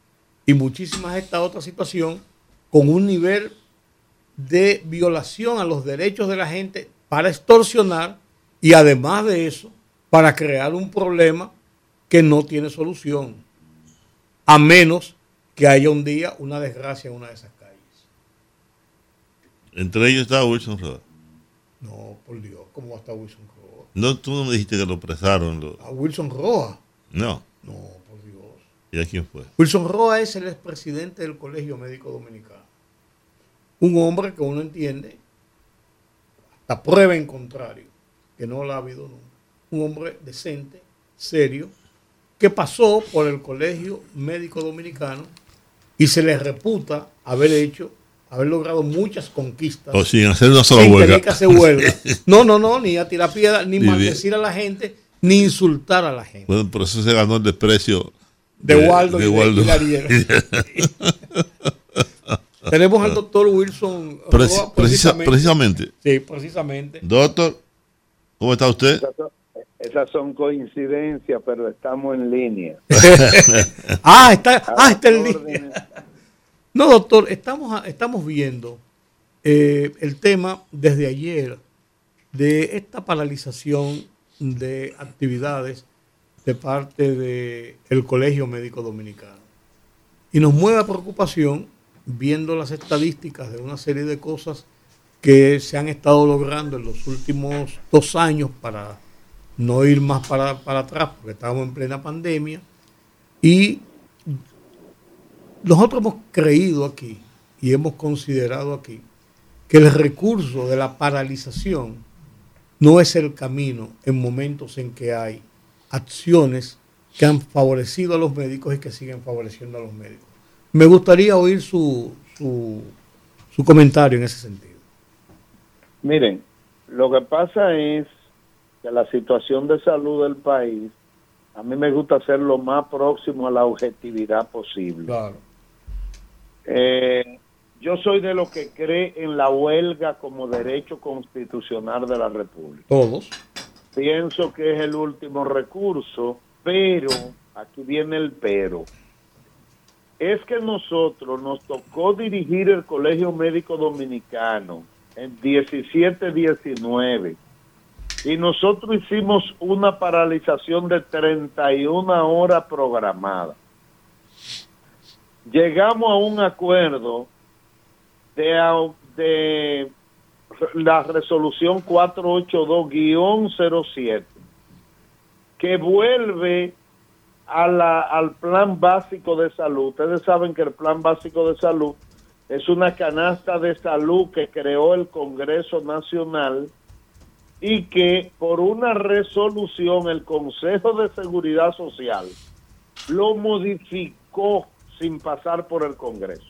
y muchísimas esta otra situación con un nivel de violación a los derechos de la gente para extorsionar y además de eso, para crear un problema que no tiene solución, a menos que haya un día una desgracia en una de esas calles. Entre ellos está Wilson Roa. No, por Dios, ¿cómo va a estar Wilson Roa? No, tú no me dijiste que lo apresaron. A Wilson Roa. No. No, por Dios. ¿Y a quién fue? Wilson Roa es el expresidente del Colegio Médico Dominicano. Un hombre que uno entiende, hasta prueba en contrario, que no lo ha habido nunca. Un hombre decente, serio, que pasó por el Colegio Médico Dominicano y se le reputa haber hecho, haber logrado muchas conquistas. O sin hacer una sola huelga. No, no, no, ni a tirar piedra, ni maldecir a la gente, ni insultar a la gente. Bueno, por eso se ganó el desprecio de, Waldo, y, Waldo. Tenemos al doctor Wilson precisamente. Sí, precisamente. Doctor, ¿cómo está usted? Esas son coincidencias, pero estamos en línea. ah, está, ah, está en línea. No, doctor, estamos, estamos viendo eh, el tema desde ayer de esta paralización de actividades de parte del Colegio Médico Dominicano. Y nos mueve a preocupación viendo las estadísticas de una serie de cosas que se han estado logrando en los últimos dos años para no ir más para, atrás porque estábamos en plena pandemia. Y nosotros hemos creído aquí y hemos considerado aquí que el recurso de la paralización no es el camino en momentos en que hay acciones que han favorecido a los médicos y que siguen favoreciendo a los médicos. Me gustaría oír su, su, su comentario en ese sentido. Miren, lo que pasa es que la situación de salud del país, a mí me gusta ser lo más próximo a la objetividad posible. Claro. Eh, yo soy de los que cree en la huelga como derecho constitucional de la República. Todos. Pienso que es el último recurso, pero, aquí viene el pero, es que nosotros nos tocó dirigir el Colegio Médico Dominicano en 17-19 y nosotros hicimos una paralización de 31 horas programada. Llegamos a un acuerdo de, la resolución 482-07 que vuelve a la, al plan básico de salud. Ustedes saben que el plan básico de salud es una canasta de salud que creó el Congreso Nacional y que por una resolución el Consejo de Seguridad Social lo modificó sin pasar por el Congreso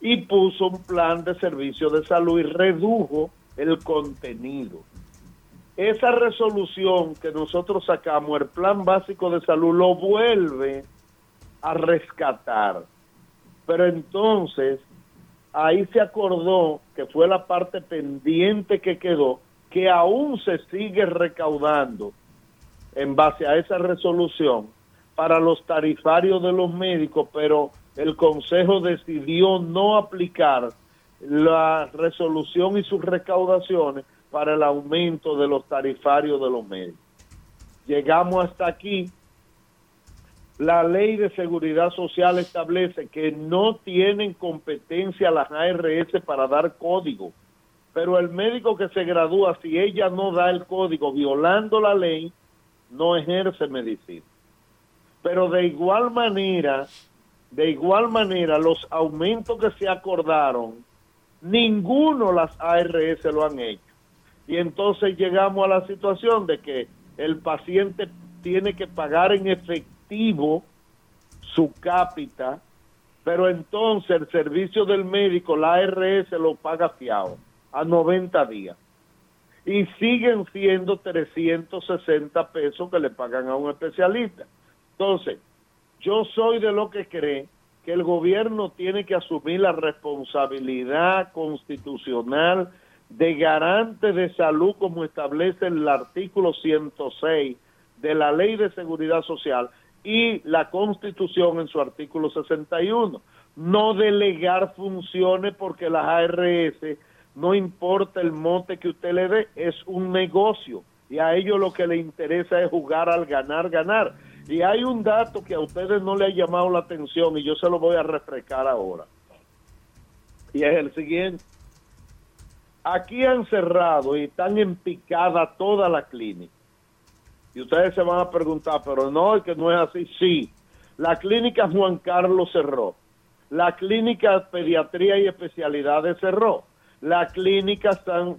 y puso un plan de servicio de salud y redujo el contenido. Esa resolución que nosotros sacamos, el plan básico de salud, lo vuelve a rescatar. Pero entonces, ahí se acordó que fue la parte pendiente que quedó, que aún se sigue recaudando en base a esa resolución para los tarifarios de los médicos, pero el Consejo decidió no aplicar la resolución y sus recaudaciones para el aumento de los tarifarios de los médicos. Llegamos hasta aquí La ley de seguridad social establece que no tienen competencia las ARS para dar código, pero el médico que se gradúa, si ella no da el código violando la ley, no ejerce medicina. Pero de igual manera, de igual manera, los aumentos que se acordaron, ninguno las ARS lo han hecho. Y entonces llegamos a la situación de que el paciente tiene que pagar en efectivo su cápita, pero entonces el servicio del médico, la ARS, lo paga fiado a 90 días. Y siguen siendo 360 pesos que le pagan a un especialista. Entonces, yo soy de lo que cree que el gobierno tiene que asumir la responsabilidad constitucional de garante de salud como establece el artículo 106 de la Ley de Seguridad Social y la Constitución en su artículo 61. No delegar funciones porque las ARS, no importa el monte que usted le dé, es un negocio y a ellos lo que les interesa es jugar al ganar, ganar. Y hay un dato que a ustedes no le ha llamado la atención y yo se lo voy a refrescar ahora. Y es el siguiente. Aquí han cerrado y están en picada toda la clínica. Y ustedes se van a preguntar, pero no, es que no es así. Sí, la clínica Juan Carlos cerró. La clínica Pediatría y Especialidades cerró. La clínica San,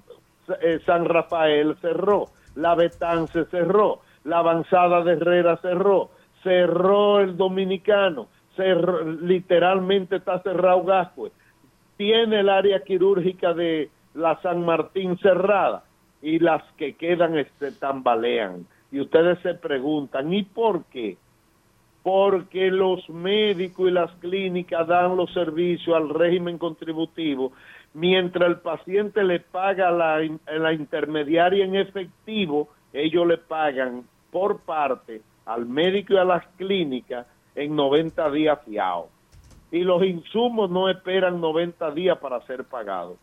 eh, San Rafael cerró. La Betance cerró la avanzada de Herrera cerró, cerró el dominicano, cerró, literalmente está cerrado Gascue, tiene el área quirúrgica de la San Martín cerrada y las que quedan este, tambalean. Y ustedes se preguntan, ¿y por qué? Porque los médicos y las clínicas dan los servicios al régimen contributivo, mientras el paciente le paga la, la intermediaria en efectivo, ellos le pagan por parte al médico y a las clínicas en 90 días fiados. Y los insumos no esperan 90 días para ser pagados.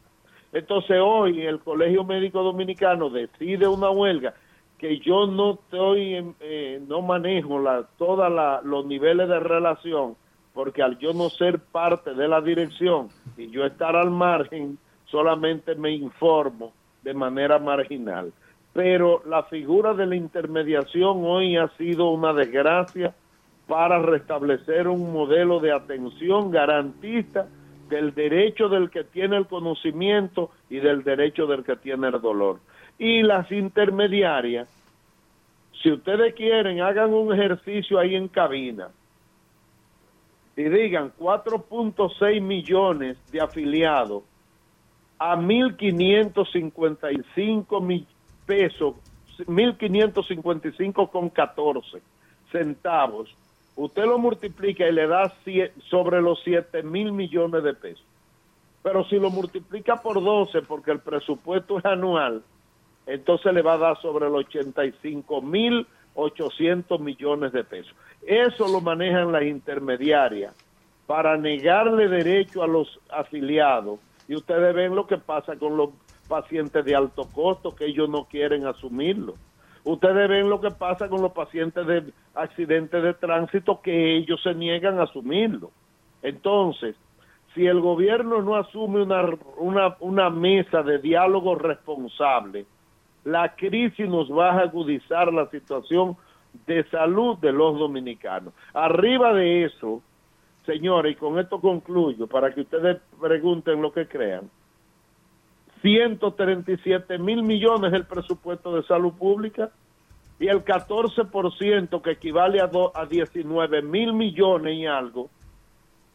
Entonces hoy el Colegio Médico Dominicano decide una huelga que yo no estoy, eh, no manejo la, todos los niveles de relación, porque al yo no ser parte de la dirección y yo estar al margen, solamente me informo de manera marginal. Pero la figura de la intermediación hoy ha sido una desgracia para restablecer un modelo de atención garantista del derecho del que tiene el conocimiento y del derecho del que tiene el dolor. Y las intermediarias, si ustedes quieren, hagan un ejercicio ahí en cabina y digan 4.6 millones de afiliados a 1.555 millones pesos, 1.555 con 14 centavos, usted lo multiplica y le da sobre los 7 mil millones de pesos. Pero si lo multiplica por 12, porque el presupuesto es anual, entonces le va a dar sobre los 85 mil 800 millones de pesos. Eso lo manejan las intermediarias para negarle derecho a los afiliados. Y ustedes ven lo que pasa con los pacientes de alto costo que ellos no quieren asumirlo. Ustedes ven lo que pasa con los pacientes de accidentes de tránsito que ellos se niegan a asumirlo. Entonces, si el gobierno no asume una, una, mesa de diálogo responsable, la crisis nos va a agudizar la situación de salud de los dominicanos. Arriba de eso, señores, y con esto concluyo, para que ustedes pregunten lo que crean, 137 mil millones el presupuesto de salud pública y el 14% que equivale a, a 19 mil millones y algo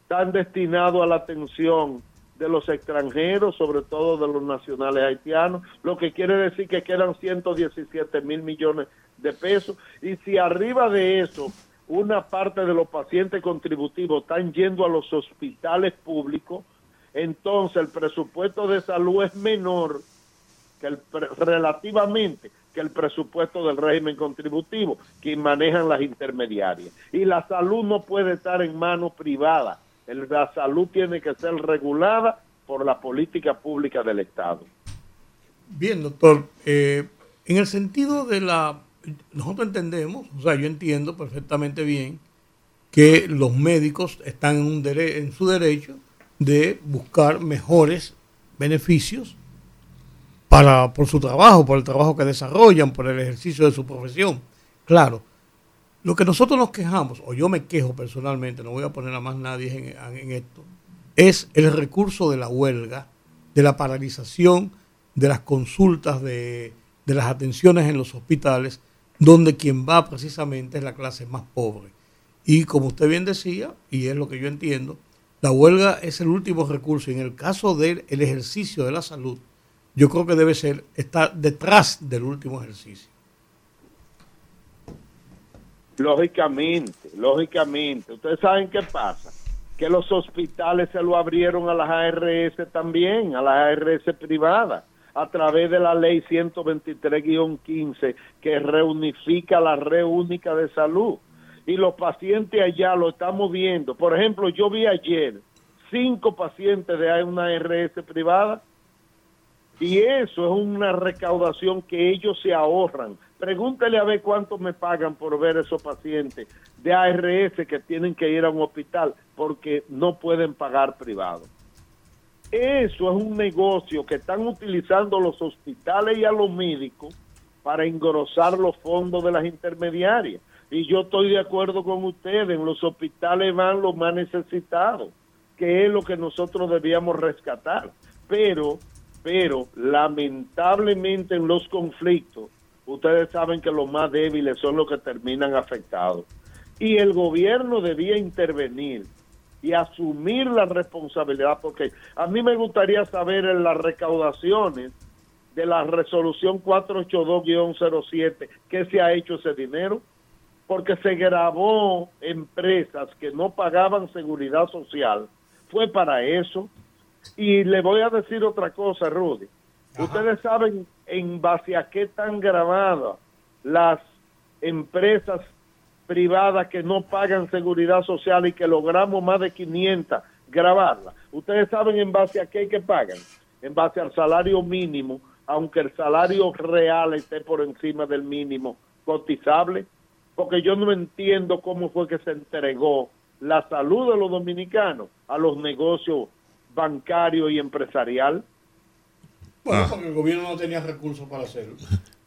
están destinados a la atención de los extranjeros, sobre todo de los nacionales haitianos, lo que quiere decir que quedan 117 mil millones de pesos. Y si arriba de eso una parte de los pacientes contributivos están yendo a los hospitales públicos, entonces el presupuesto de salud es menor que el relativamente que el presupuesto del régimen contributivo que manejan las intermediarias. Y la salud no puede estar en manos privadas. La salud tiene que ser regulada por la política pública del Estado. Bien, doctor. Eh, en el sentido de la... Nosotros entendemos, o sea, yo entiendo perfectamente bien que los médicos están en, un en su derecho de buscar mejores beneficios para, por su trabajo, por el trabajo que desarrollan, por el ejercicio de su profesión. Claro, lo que nosotros nos quejamos, o yo me quejo personalmente, no voy a poner a más nadie en, esto, es el recurso de la huelga, de la paralización de las consultas, de, de las atenciones en los hospitales, donde quien va precisamente es la clase más pobre. Y como usted bien decía, y es lo que yo entiendo, la huelga es el último recurso. En el caso del ejercicio de la salud, yo creo que debe ser, estar detrás del último ejercicio. Lógicamente, lógicamente. Ustedes saben qué pasa. Que los hospitales se lo abrieron a las ARS también, a las ARS privadas, a través de la ley 123-15 que reunifica la red única de salud y los pacientes allá lo estamos viendo. Por ejemplo, yo vi ayer cinco pacientes de una RS privada y eso es una recaudación que ellos se ahorran. Pregúntele a ver cuánto me pagan por ver esos pacientes de ARS que tienen que ir a un hospital porque no pueden pagar privado. Eso es un negocio que están utilizando los hospitales y a los médicos para engrosar los fondos de las intermediarias. Y yo estoy de acuerdo con ustedes, en los hospitales van los más necesitados, que es lo que nosotros debíamos rescatar. Pero, pero, lamentablemente en los conflictos, ustedes saben que los más débiles son los que terminan afectados. Y el gobierno debía intervenir y asumir la responsabilidad, porque a mí me gustaría saber en las recaudaciones de la resolución 482-07, ¿qué se ha hecho ese dinero? Porque se grabó empresas que no pagaban seguridad social. Fue para eso. Y le voy a decir otra cosa, Rudy. Ustedes saben en base a qué están grabadas las empresas privadas que no pagan seguridad social y que logramos más de 500 grabarlas. Ustedes saben en base a qué que pagan. En base al salario mínimo, aunque el salario real esté por encima del mínimo cotizable porque yo no entiendo cómo fue que se entregó la salud de los dominicanos a los negocios bancarios y empresarial. Bueno, ah. porque el gobierno no tenía recursos para hacerlo.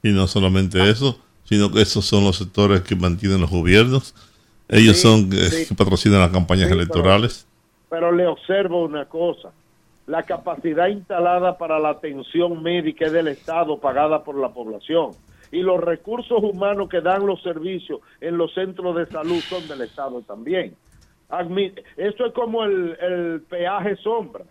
Y no solamente eso, sino que esos son los sectores que mantienen los gobiernos. Ellos son eh, que patrocinan las campañas electorales. pero le observo una cosa. La capacidad instalada para la atención médica es del Estado pagada por la población y los recursos humanos que dan los servicios en los centros de salud son del Estado también. Esto es como el, peaje sombra,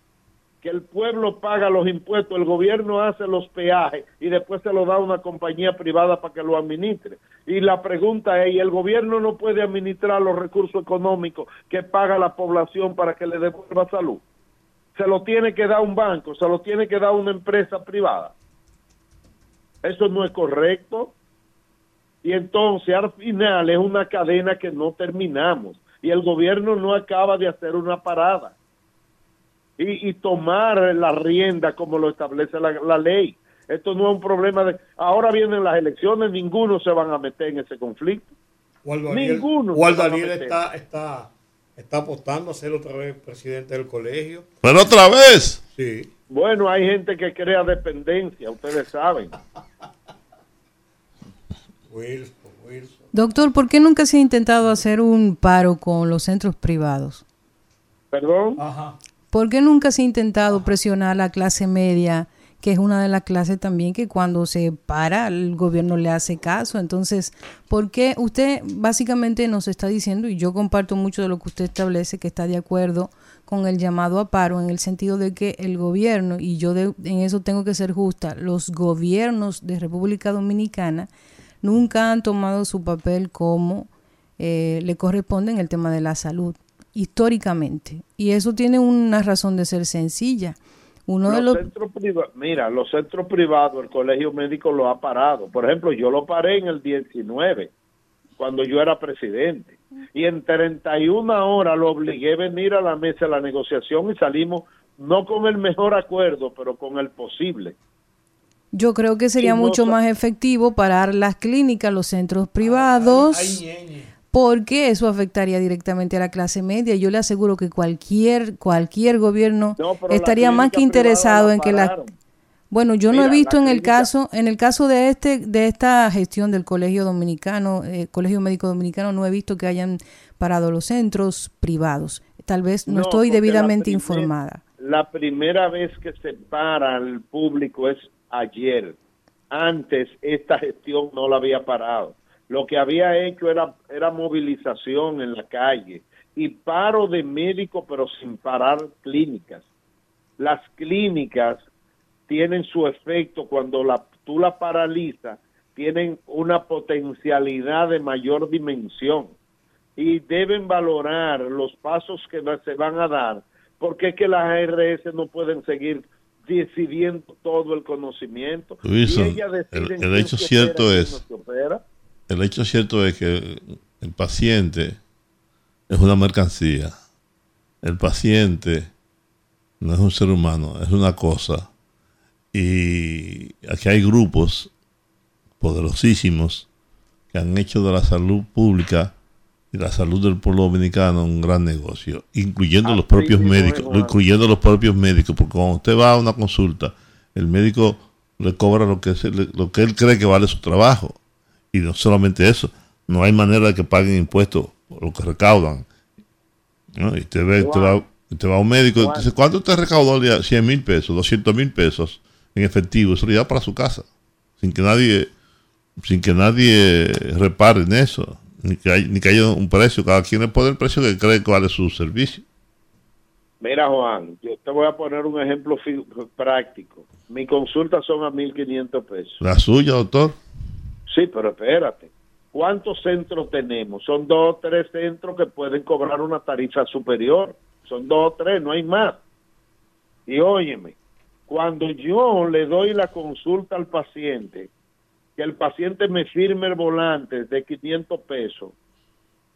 que el pueblo paga los impuestos, el gobierno hace los peajes y después se lo da a una compañía privada para que lo administre. Y la pregunta es, ¿y el gobierno no puede administrar los recursos económicos que paga la población para que le devuelva salud? Se lo tiene que dar un banco, se lo tiene que dar una empresa privada. Eso no es correcto. Y entonces al final es una cadena que no terminamos. Y el gobierno no acaba de hacer una parada. Y, tomar la rienda como lo establece la, ley. Esto no es un problema de... Ahora vienen las elecciones, ninguno se van a meter en ese conflicto. ninguno. Daniel está, está, está apostando a ser otra vez presidente del colegio. Pero otra vez. Sí. Bueno, hay gente que crea dependencia, ustedes saben. Doctor, ¿por qué nunca se ha intentado hacer un paro con los centros privados? ¿Perdón? ¿Por qué nunca se ha intentado presionar a la clase media, que es una de las clases también que cuando se para el gobierno le hace caso? Entonces, ¿por qué usted básicamente nos está diciendo, y yo comparto mucho de lo que usted establece, que está de acuerdo con el llamado a paro en el sentido de que el gobierno, y yo en eso tengo que ser justa, los gobiernos de República Dominicana nunca han tomado su papel como eh, le corresponde en el tema de la salud, históricamente. Y eso tiene una razón de ser sencilla. Uno los de los... centros mira, los centros privados, el colegio médico lo ha parado. Por ejemplo, yo lo paré en el 19, cuando yo era presidente y en 31 horas lo obligué a venir a la mesa de la negociación y salimos no con el mejor acuerdo, pero con el posible. Yo creo que sería mucho más efectivo parar las clínicas, los centros privados, porque eso afectaría directamente a la clase media. Yo le aseguro que cualquier cualquier gobierno estaría más que interesado en que la bueno, yo no he visto en el caso en el caso de este de esta gestión del Colegio Dominicano, eh, Colegio Médico Dominicano, no he visto que hayan parado los centros privados. Tal vez no, estoy debidamente informada. La primera vez que se para al público es ayer. Antes esta gestión no la había parado. Lo que había hecho era, era movilización en la calle y paro de médicos, pero sin parar clínicas. Las clínicas tienen su efecto cuando la, tú la paralizas, tienen una potencialidad de mayor dimensión y deben valorar los pasos que se van a dar, porque es que las ARS no pueden seguir decidiendo todo el conocimiento. y el, hecho cierto es el hecho cierto es que el paciente es una mercancía. El paciente no es un ser humano, es una cosa. Y aquí hay grupos poderosísimos que han hecho de la salud pública y la salud del pueblo dominicano un gran negocio, incluyendo los propios médicos, incluyendo los propios médicos, porque cuando usted va a una consulta, el médico le cobra lo que, lo que él cree que vale su trabajo. Y no solamente eso, no hay manera de que paguen impuestos por lo que recaudan. Y te, ve, te, va, te va a un médico y dice, ¿cuánto te recaudó 100 mil pesos, 200 mil pesos en efectivo? Eso lo lleva para su casa, sin que nadie sin que nadie repare en eso, ni que, hay, ni que haya un precio, cada quien le pone el precio que cree que vale su servicio. Mira, Juan, yo te voy a poner un ejemplo práctico. Mi consulta son a 1.500 pesos. ¿La suya, doctor? Sí, pero espérate. ¿Cuántos centros tenemos? Son dos o tres centros que pueden cobrar una tarifa superior. Son dos o tres, no hay más. Y óyeme, cuando yo le doy la consulta al paciente, que el paciente me firme el volante de 500 pesos,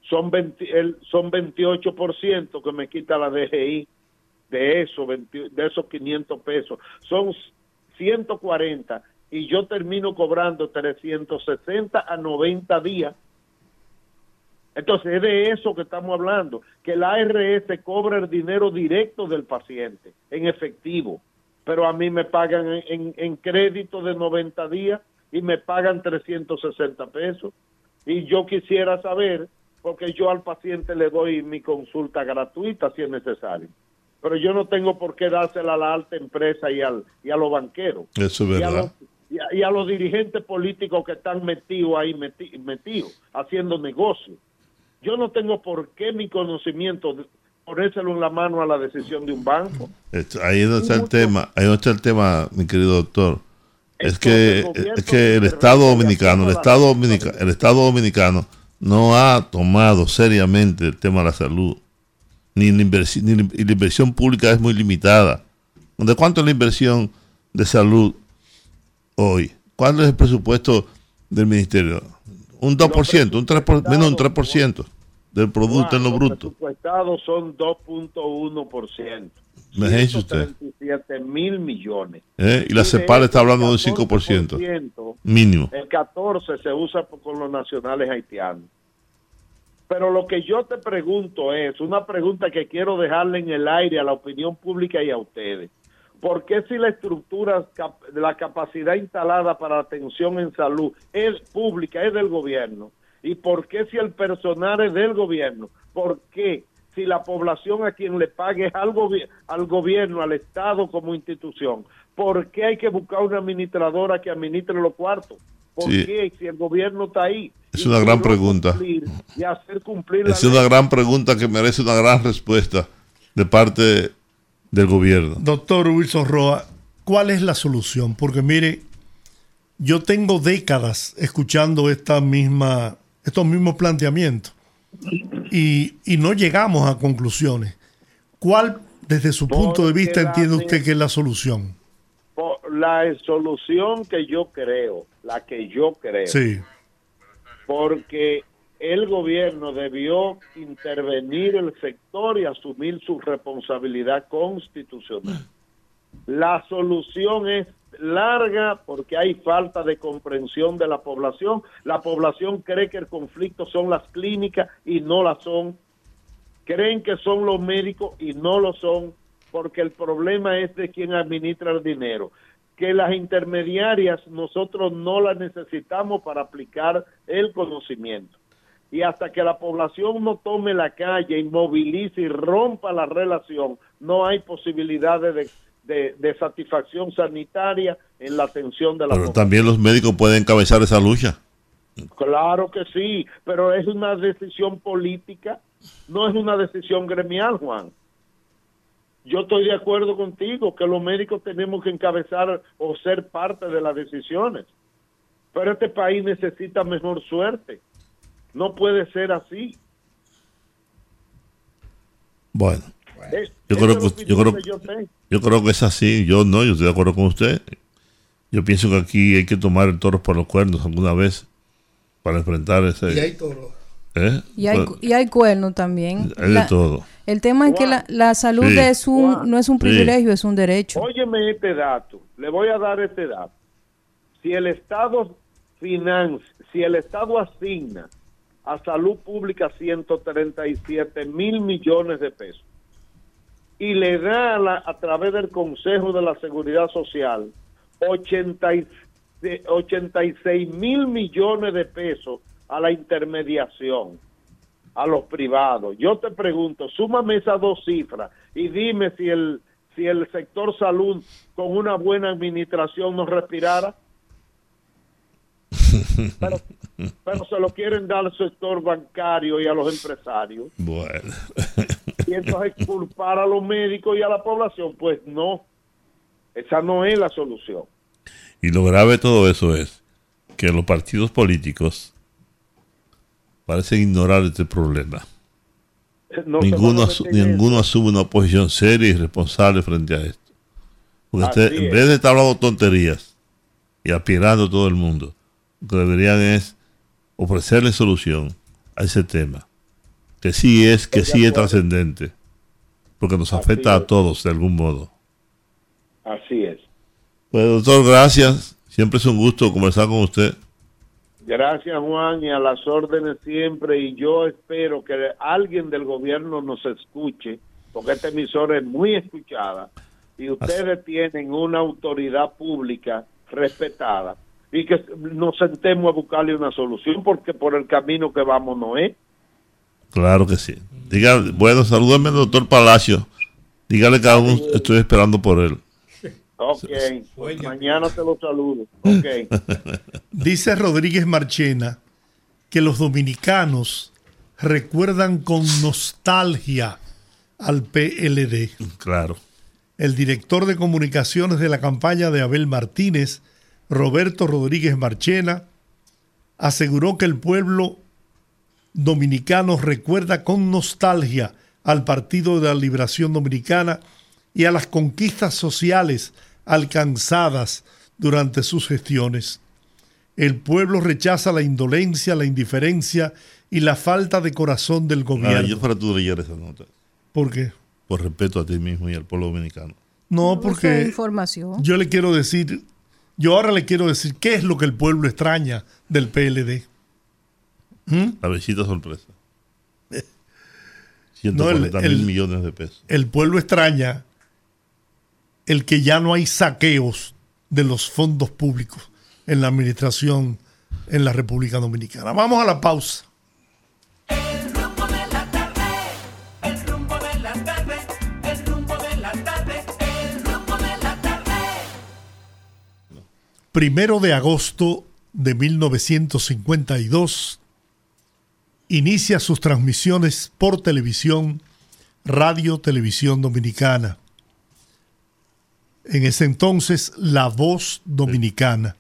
son, 20, el, son 28% que me quita la DGI de eso, de esos 500 pesos. Son 140 y yo termino cobrando 360 a 90 días. Entonces es de eso que estamos hablando, que la ARS cobra el dinero directo del paciente en efectivo, pero a mí me pagan en, en, crédito de 90 días y me pagan 360 pesos. Y yo quisiera saber, porque yo al paciente le doy mi consulta gratuita si es necesario pero yo no tengo por qué dársela a la alta empresa y, al, y a los banqueros. Eso es verdad y a, los dirigentes políticos que están metidos ahí, metidos, haciendo negocio. Yo no tengo por qué mi conocimiento ponérselo en la mano a la decisión de un banco. Ahí es está el tema, ahí está el tema, mi querido doctor. Es que, es que el Estado Dominicano, el Estado Dominicano, el Estado Dominicano no ha tomado seriamente el tema de la salud. Ni la inversión, ni la inversión pública es muy limitada. ¿De cuánto es la inversión de salud hoy? ¿Cuál es el presupuesto del ministerio? Un 2%, un 3%, menos un 3% del Producto en lo bruto. Los presupuestados son 2.1%. Imagínese usted. mil millones. ¿Eh? Y la CEPAL está hablando de un 5%. Mínimo. El 14% se usa con los nacionales haitianos. Pero lo que yo te pregunto es, una pregunta que quiero dejarle en el aire a la opinión pública y a ustedes. ¿Por qué si la estructura, la capacidad instalada para atención en salud es pública, es del gobierno? ¿Y por qué si el personal es del gobierno? ¿Por qué si la población a quien le pague es al, al gobierno, al Estado como institución? ¿Por qué hay que buscar una administradora que administre los cuartos? ¿Por qué si el gobierno está ahí? Es una gran pregunta. Y hacer cumplir es una gran pregunta que merece una gran respuesta de parte del gobierno. Doctor Wilson Roa, ¿cuál es la solución? Porque mire, yo tengo décadas escuchando esta misma, estos mismos planteamientos y, no llegamos a conclusiones. ¿Cuál, desde su punto de vista, entiende usted que es la solución? La solución que yo creo, la que yo creo. Sí. Porque el gobierno debió intervenir el sector y asumir su responsabilidad constitucional. La solución es larga porque hay falta de comprensión de la población. La población cree que el conflicto son las clínicas y no las son. Creen que son los médicos y no lo son porque el problema es de quien administra el dinero. Que las intermediarias nosotros no las necesitamos para aplicar el conocimiento. Y hasta que la población no tome la calle, inmovilice y rompa la relación, no hay posibilidades de de, satisfacción sanitaria en la atención de la Pero también los médicos pueden encabezar esa lucha. Claro que sí, pero es una decisión política, no es una decisión gremial, Juan. Yo estoy de acuerdo contigo que los médicos tenemos que encabezar o ser parte de las decisiones, pero este país necesita mejor suerte. No puede ser así. Bueno, yo creo que, yo creo, yo creo que es así. Yo no, yo estoy de acuerdo con usted. Yo pienso que aquí hay que tomar el toro por los cuernos alguna vez para enfrentar ese. Y hay toro. ¿Eh? Y, hay, y hay cuernos también. Hay de todo. El tema es que la, la salud es un, no es un privilegio, es un derecho. Óyeme este dato. Le voy a dar este dato. Si el Estado financia, si el Estado asigna a salud pública 137 mil millones de pesos y le da a, través del Consejo de la Seguridad Social 86 mil millones de pesos a la intermediación, a los privados. Yo te pregunto, súmame esas dos cifras y dime si el, si el sector salud con una buena administración nos respirara. Pero, pero se lo quieren dar al sector bancario y a los empresarios. Bueno. Y entonces culpar a los médicos y a la población, pues no, esa no es la solución. Y lo grave de todo eso es que los partidos políticos parecen ignorar este problema. ninguno, ninguno asume una posición seria y responsable frente a esto. Porque en vez de estar hablando tonterías y aspirando a todo el mundo, lo que deberían es ofrecerle solución a ese tema que sí es, que sí es trascendente, porque nos afecta a todos de algún modo. Así es. Pues doctor, gracias. Siempre es un gusto conversar con usted. Gracias Juan y a las órdenes siempre y yo espero que alguien del gobierno nos escuche, porque esta emisora es muy escuchada y ustedes tienen una autoridad pública respetada y que nos sentemos a buscarle una solución porque por el camino que vamos no es. Claro que sí. Diga, bueno, salúdame al doctor Palacio. Dígale que aún estoy esperando por él. Ok, mañana te lo saludo. Okay. Dice Rodríguez Marchena que los dominicanos recuerdan con nostalgia al PLD. Claro. El director de comunicaciones de la campaña de Abel Martínez, Roberto Rodríguez Marchena, aseguró que el pueblo dominicano recuerda con nostalgia al Partido de la Liberación Dominicana y a las conquistas sociales alcanzadas durante sus gestiones. El pueblo rechaza la indolencia, la indiferencia y la falta de corazón del gobierno. Ah, yo para tú leer esa nota. ¿Por qué? Por respeto a ti mismo y al pueblo dominicano. No, porque información. yo le quiero decir, yo ahora le quiero decir qué es lo que el pueblo extraña del PLD. ¿Mm? La visita sorpresa. 140 mil millones de pesos. El pueblo extraña el que ya no hay saqueos de los fondos públicos en la administración en la República Dominicana. Vamos a la pausa. El rumbo de la tarde, el rumbo de la tarde, el rumbo de la tarde, el rumbo de la tarde. Primero de agosto de 1952 inicia sus transmisiones por televisión, Radio Televisión Dominicana. En ese entonces, La Voz Dominicana.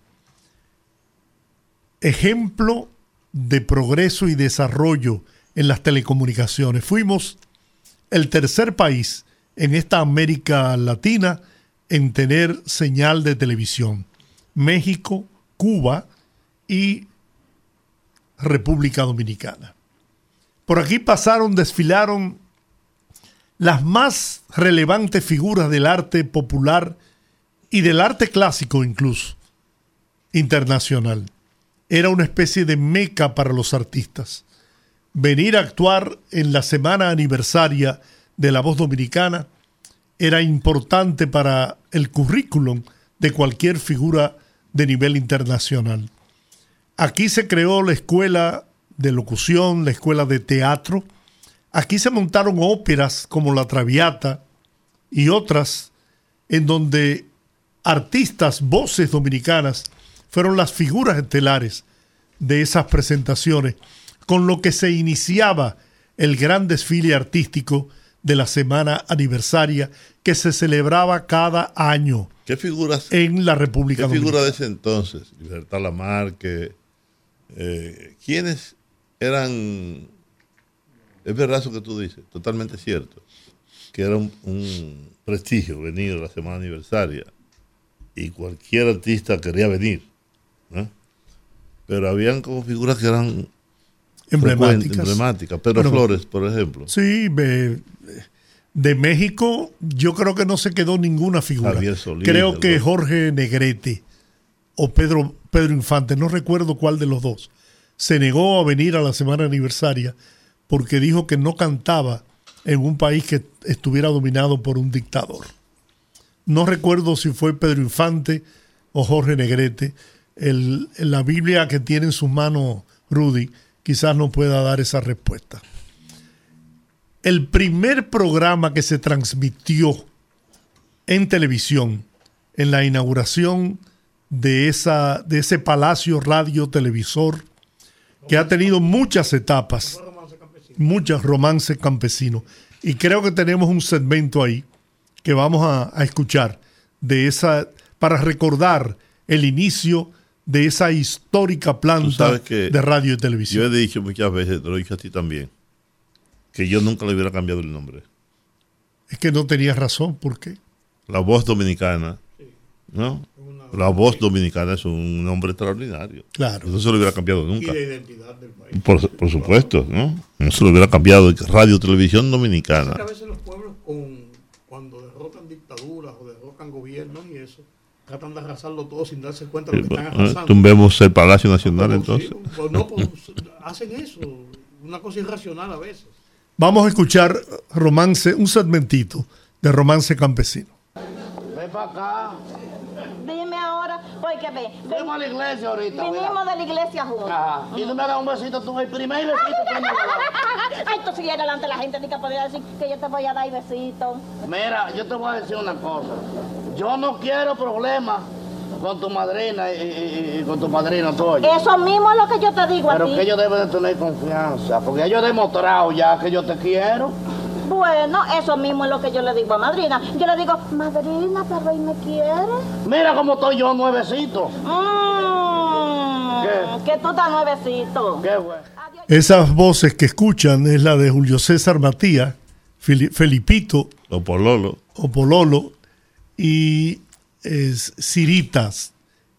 Ejemplo de progreso y desarrollo en las telecomunicaciones. Fuimos el tercer país en esta América Latina en tener señal de televisión. México, Cuba y República Dominicana. Por aquí pasaron, desfilaron las más relevantes figuras del arte popular y del arte clásico incluso, internacional. Era una especie de meca para los artistas. Venir a actuar en la semana aniversaria de la voz dominicana era importante para el currículum de cualquier figura de nivel internacional. Aquí se creó la escuela de locución, la escuela de teatro. Aquí se montaron óperas como La Traviata y otras en donde artistas, voces dominicanas, fueron las figuras estelares de esas presentaciones, con lo que se iniciaba el gran desfile artístico de la semana aniversaria que se celebraba cada año ¿Qué figuras, en la República qué figura Dominicana. de ese entonces? Libertad Lamarque. Eh, ¿Quiénes eran? Es verdad eso que tú dices, totalmente cierto. Que era un, un prestigio venir a la semana aniversaria y cualquier artista quería venir. ¿no? Pero habían como figuras que eran emblemáticas. emblemáticas. Pedro Flores, por ejemplo. Sí, ve- de México yo creo que no se quedó ninguna figura. Javier Solís, creo que. Jorge Negrete o Pedro, Pedro Infante, no recuerdo cuál de los dos, se negó a venir a la semana aniversaria porque dijo que no cantaba en un país que estuviera dominado por un dictador. No recuerdo si fue Pedro Infante o Jorge Negrete. El- la Biblia que tiene en sus manos Rudy quizás no pueda dar esa respuesta el primer programa que se transmitió en televisión en la inauguración de, esa, de ese palacio radio televisor que ha tenido muchas etapas, muchos romances campesinos. Y creo que tenemos un segmento ahí que vamos a, a escuchar de esa para recordar el inicio de esa histórica planta de radio y Yo televisión. he dicho muchas veces, te lo he dicho a ti también, que yo nunca le hubiera cambiado el nombre. Es que no tenías razón, ¿por qué? La voz dominicana, ¿no? La voz dominicana es un nombre extraordinario. Claro. No se lo hubiera cambiado Y nunca. de identidad del país. Por, por supuesto, ¿no? No se lo hubiera cambiado. Radio Televisión Dominicana. Que a veces los pueblos con, cuando derrocan dictaduras o derrocan gobiernos y eso, tratan de arrasarlo todo sin darse cuenta de lo que están Eh, arrasando. Tumbemos el Palacio Nacional entonces. sí, pues no, pues, hacen eso, una cosa irracional a veces. Vamos a escuchar romance, un segmentito de romance campesino. Ven para acá. Ve, Fuimos a la iglesia ahorita. vinimos mira. de la iglesia juntos. Ajá. Y tú me das un besito tú, el primer besito que me. Ay, tú sigues delante de la gente, ni que podía decir que yo te voy a dar besito. Mira, yo te voy a decir una cosa. Yo no quiero problemas con tu madrina y, y- y- con tu padrino tuyo. Eso mismo es lo que yo te digo a Pero ti. que ellos deben de tener confianza, porque yo he demostrado ya que yo te quiero. Bueno, eso mismo es lo que yo le digo a madrina. Yo le digo, madrina, pero ¿y me quiere? Mira cómo estoy yo nuevecito. ¿Qué? que tú estás nuevecito. Qué bueno. Esas voces que escuchan es la de Julio César Matías, Fili- Felipito O Pololo. o Pololo y es Ciritas,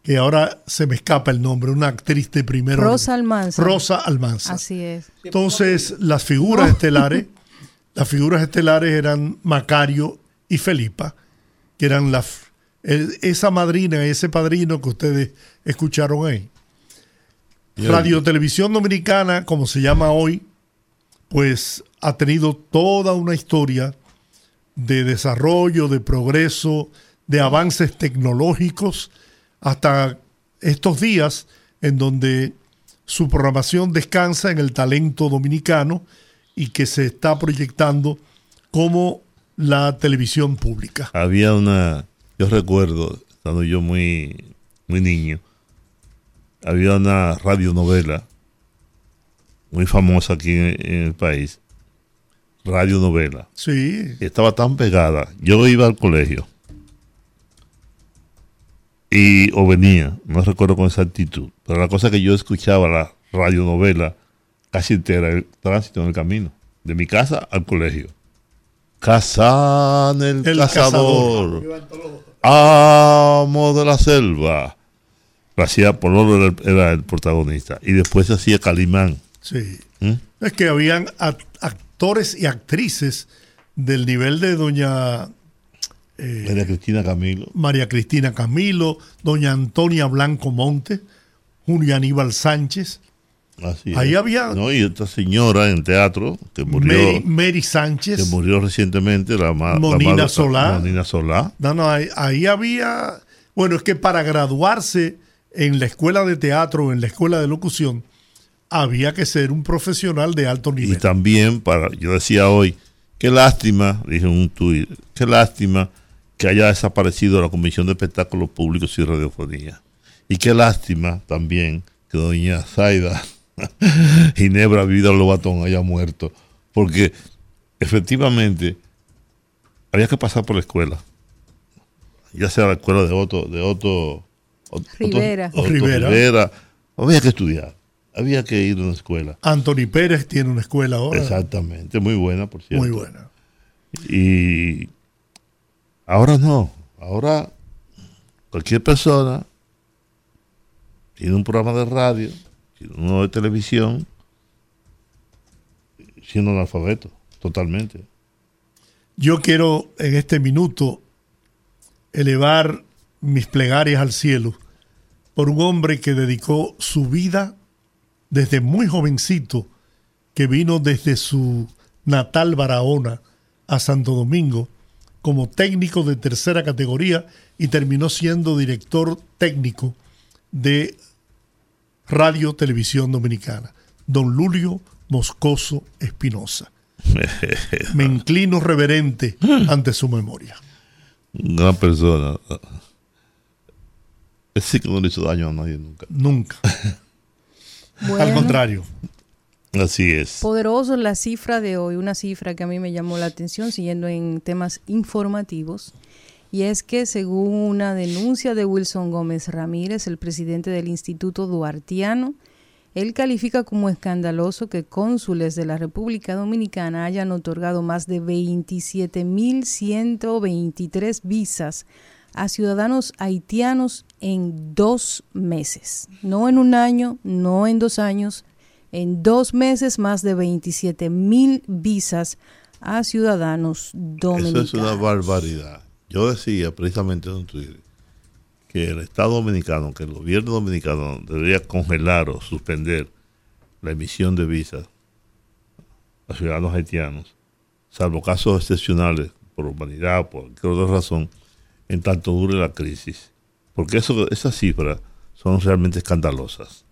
que ahora se me escapa el nombre, una actriz de primero. Rosa Almanza. Rosa Almanza. Así es. Entonces, las figuras estelares, las figuras estelares eran Macario y Felipa, que eran la, f- el- esa madrina, ese padrino que ustedes escucharon ahí. Radio Televisión Dominicana, como se llama hoy, pues ha tenido toda una historia de desarrollo, de progreso, de avances tecnológicos, hasta estos días en donde su programación descansa en el talento dominicano y que se está proyectando como la televisión pública. Había una, yo recuerdo, estando yo muy, muy niño, había una radionovela muy famosa aquí en, en el país, radionovela. Sí, y estaba tan pegada. Yo iba al colegio y o venía, no recuerdo con exactitud, pero la cosa que yo escuchaba la radionovela casi entera, el tránsito en el camino, de mi casa al colegio. Kazan el, El cazador, amo de la selva. Lo hacía Pololo era el, era el protagonista y después se hacía Calimán. sí. ¿Mm? Es que habían act- actores y actrices del nivel de doña eh, María Cristina Camilo. María Cristina Camilo, doña Antonia Blanco Monte, Julio Aníbal Sánchez, Así Ahí es. había- No, y esta señora en teatro que murió, Mary, Mary Sánchez. que murió recientemente, la, ma- la Monina madre- Solá. Monina Solá. No, no, ahí, ahí había, bueno, es que para graduarse en la escuela de teatro o en la escuela de locución, había que ser un profesional de alto Y nivel. también, para, yo decía hoy, qué lástima, dije en un tuit, qué lástima que haya desaparecido la Comisión de Espectáculos Públicos y Radiofonía. Y qué lástima también que doña Zaida Ginebra Vida Lobatón haya muerto. Porque efectivamente había que pasar por la escuela. Ya sea la escuela de Otto, de Otto, Otto- Rivera. Otto Rivera. Rivera. Había que estudiar. Había que ir a una escuela. Anthony Pérez tiene una escuela ahora Exactamente, muy buena, por cierto. muy buena. Y ahora no, ahora cualquier persona tiene un programa de radio, uno de televisión, siendo analfabeto, totalmente. Yo quiero en este minuto elevar mis plegarias al cielo por un hombre que dedicó su vida desde muy jovencito, que vino desde su natal Barahona a Santo Domingo como técnico de tercera categoría y terminó siendo director técnico de Radio Televisión Dominicana, don Lulio Moscoso Espinosa. Me inclino reverente ante su memoria. Una persona. Ese que no le hizo daño a nadie nunca. Nunca. Al contrario. Así es. Poderoso la cifra de hoy, una cifra que a mí me llamó la atención siguiendo en temas informativos, y es que según una denuncia de Wilson Gómez Ramírez, el presidente del Instituto Duartiano, él califica como escandaloso que cónsules de la República Dominicana hayan otorgado más de 27.123 visas a ciudadanos haitianos en dos meses. No en un año, no en dos años, en dos meses más de 27 mil visas a ciudadanos dominicanos. Eso es una barbaridad. Yo decía precisamente en Twitter que el Estado dominicano, que el gobierno dominicano debería congelar o suspender la emisión de visas a ciudadanos haitianos, salvo casos excepcionales por humanidad, por cualquier otra razón, en tanto dure la crisis. Porque eso, esas cifras son realmente escandalosas.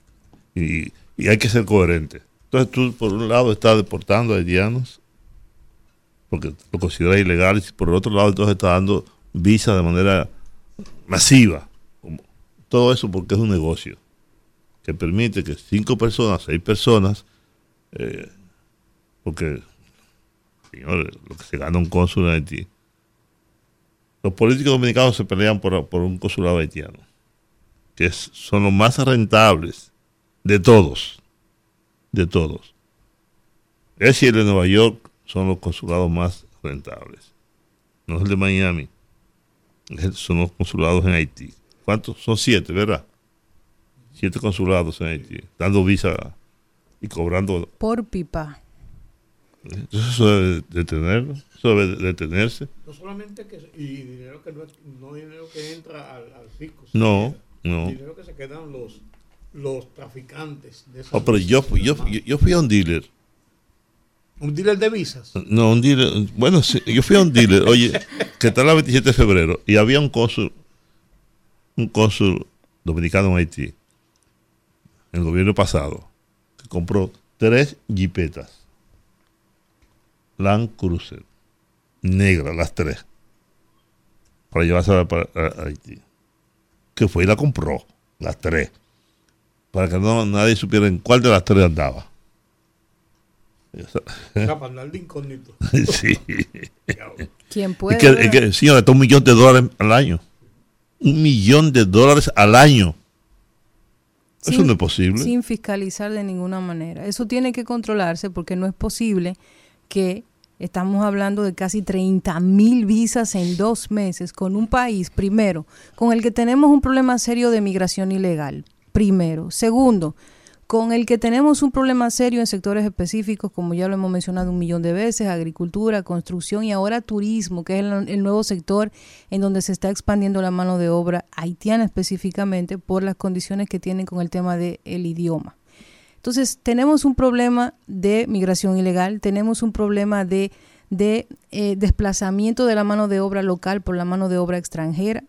Y, y hay que ser coherente. Entonces tú, por un lado, estás deportando a haitianos porque lo considera ilegal, y por el otro lado entonces está dando visa de manera masiva. Todo eso porque es un negocio que permite que cinco personas, seis personas, eh, porque, señores, lo que se gana un cónsul en Haití. Los políticos dominicanos se pelean por, por un consulado haitiano, que es- son los más rentables de todos, de todos. Y el de Nueva York son los consulados más rentables. No es el de Miami. Son los consulados en Haití. ¿Cuántos? Son siete, ¿verdad? Siete consulados en Haití, dando visa y cobrando. Por pipa. Entonces eso debe detenerlo, eso debe detenerse. No solamente que y dinero que no, es- no dinero que entra al, al fisco. No, sino no. Dinero que se quedan los los traficantes de esas Oh, pero yo, yo, yo, yo fui a un dealer. Un dealer de visas. No, un dealer. Bueno, yo fui a un dealer, oye, que está la 27 de febrero, y había un cónsul, un cónsul dominicano en Haití, en el gobierno pasado, que compró tres jipetas. Land Cruiser, negras, las tres, para llevarse a Haití. Que fue y la compró, las tres, para que no, nadie supiera en cuál de las tres andaba. Sea, para andar de incógnito. sí. ¿Quién Es puede? que, es que, señora, está un millón de dólares al año. Un millón de dólares al año. Eso Sin- no es posible. Sin fiscalizar de ninguna manera. Eso tiene que controlarse porque no es posible que estamos hablando de casi 30 mil visas en dos meses con un país, primero, con el que tenemos un problema serio de migración ilegal. Primero. Segundo, con el que tenemos un problema serio en sectores específicos, como ya lo hemos mencionado un millón de veces, agricultura, construcción y ahora turismo, que es el, nuevo sector en donde se está expandiendo la mano de obra haitiana específicamente por las condiciones que tienen con el tema del idioma. Entonces, tenemos un problema de migración ilegal, tenemos un problema de, eh, desplazamiento de la mano de obra local por la mano de obra extranjera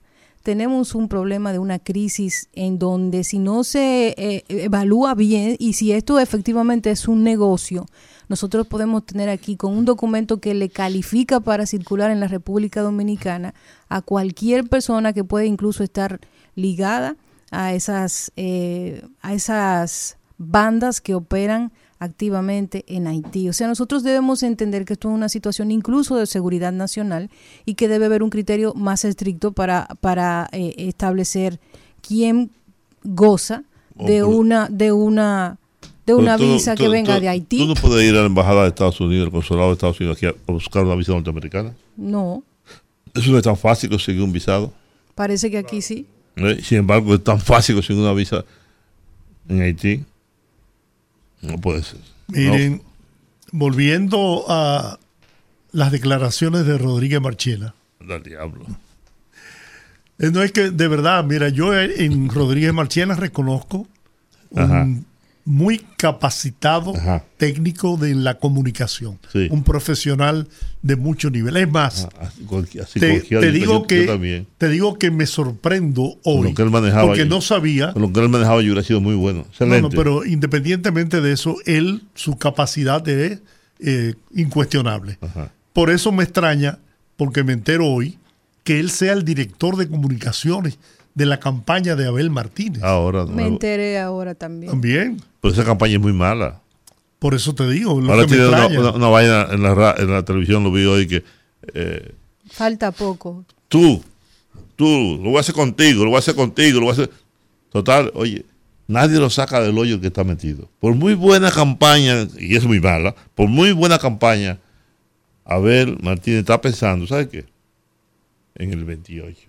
tenemos un problema de una crisis en donde si no se eh, evalúa bien y si esto efectivamente es un negocio, nosotros podemos tener aquí con un documento que le califica para circular en la República Dominicana a cualquier persona que puede incluso estar ligada a esas, eh, a esas bandas que operan activamente en Haití. O sea, nosotros debemos entender que esto es una situación incluso de seguridad nacional y que debe haber un criterio más estricto para, para eh, establecer quién goza de una de una de una visa que venga de Haití. ¿Tú no puedes ir a la embajada de Estados Unidos, al consulado de Estados Unidos aquí a buscar una visa norteamericana? No. Eso no es tan fácil conseguir un visado. Parece que aquí sí. Eh, sin embargo, es tan fácil conseguir una visa en Haití. No puede ser. Miren, volviendo a las declaraciones de Rodríguez Marchena. Del diablo. Eh, no es que, de verdad, mira, yo en Rodríguez Marchena reconozco un muy capacitado técnico de la comunicación, un profesional de mucho nivel. Es más, te, digo que, te digo que me sorprendo hoy, porque no sabía. lo que él manejaba yo hubiera sido muy bueno. No, pero independientemente de eso, él, su capacidad es eh, incuestionable. Por eso me extraña, porque me entero hoy, que él sea el director de comunicaciones de la campaña de Abel Martínez. Ahora, me enteré ahora también. También. Pero esa campaña es muy mala. Por eso te digo. Ahora tiene una, vaina en la, en la televisión, lo vi hoy que. Eh, Falta poco. Tú, tú, lo voy a hacer contigo, lo voy a hacer contigo, lo voy a hacer. Total, oye, nadie lo saca del hoyo que está metido. Por muy buena campaña, y es muy mala, por muy buena campaña, Abel Martínez está pensando, ¿sabes qué? En el 28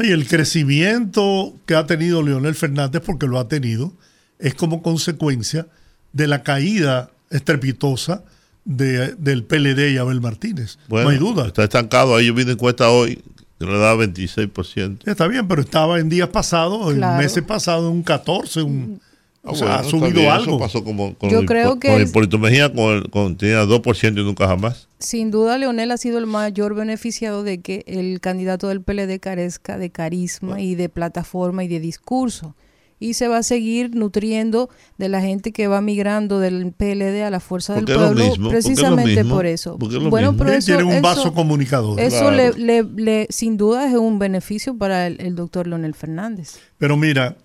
y el crecimiento que ha tenido Leonel Fernández, porque lo ha tenido, es como consecuencia de la caída estrepitosa de, del PLD y Abel Martínez. no hay duda. Está estancado. Ahí yo vi una encuesta hoy que le da 26%. Está bien, pero estaba en días pasados, en meses pasados, un 14, un o sea, ha subido algo. Eso pasó como con, Yo creo que con Hipólito Mejía, con, con, tenía 2% y nunca jamás. Sin duda, Leonel ha sido el mayor beneficiado de que el candidato del PLD carezca de carisma y de plataforma y de discurso. Y se va a seguir nutriendo de la gente que va migrando del PLD a la fuerza del pueblo, precisamente por eso. Bueno, pero eso, tiene un vaso comunicador. Eso le, le, sin duda es un beneficio para el, el doctor Leonel Fernández. Pero mira,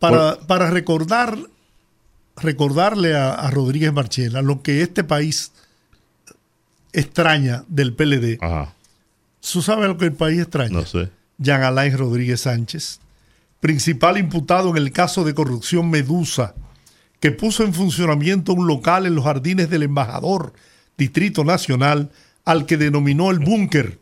para, para recordar, recordarle a, Rodríguez Marchela lo que este país extraña del PLD. Ajá. ¿Tú sabes lo que el país extraña? No sé. Jean Alain Rodríguez Sánchez, principal imputado en el caso de corrupción Medusa, que puso en funcionamiento un local en los jardines del embajador Distrito Nacional, al que denominó el búnker,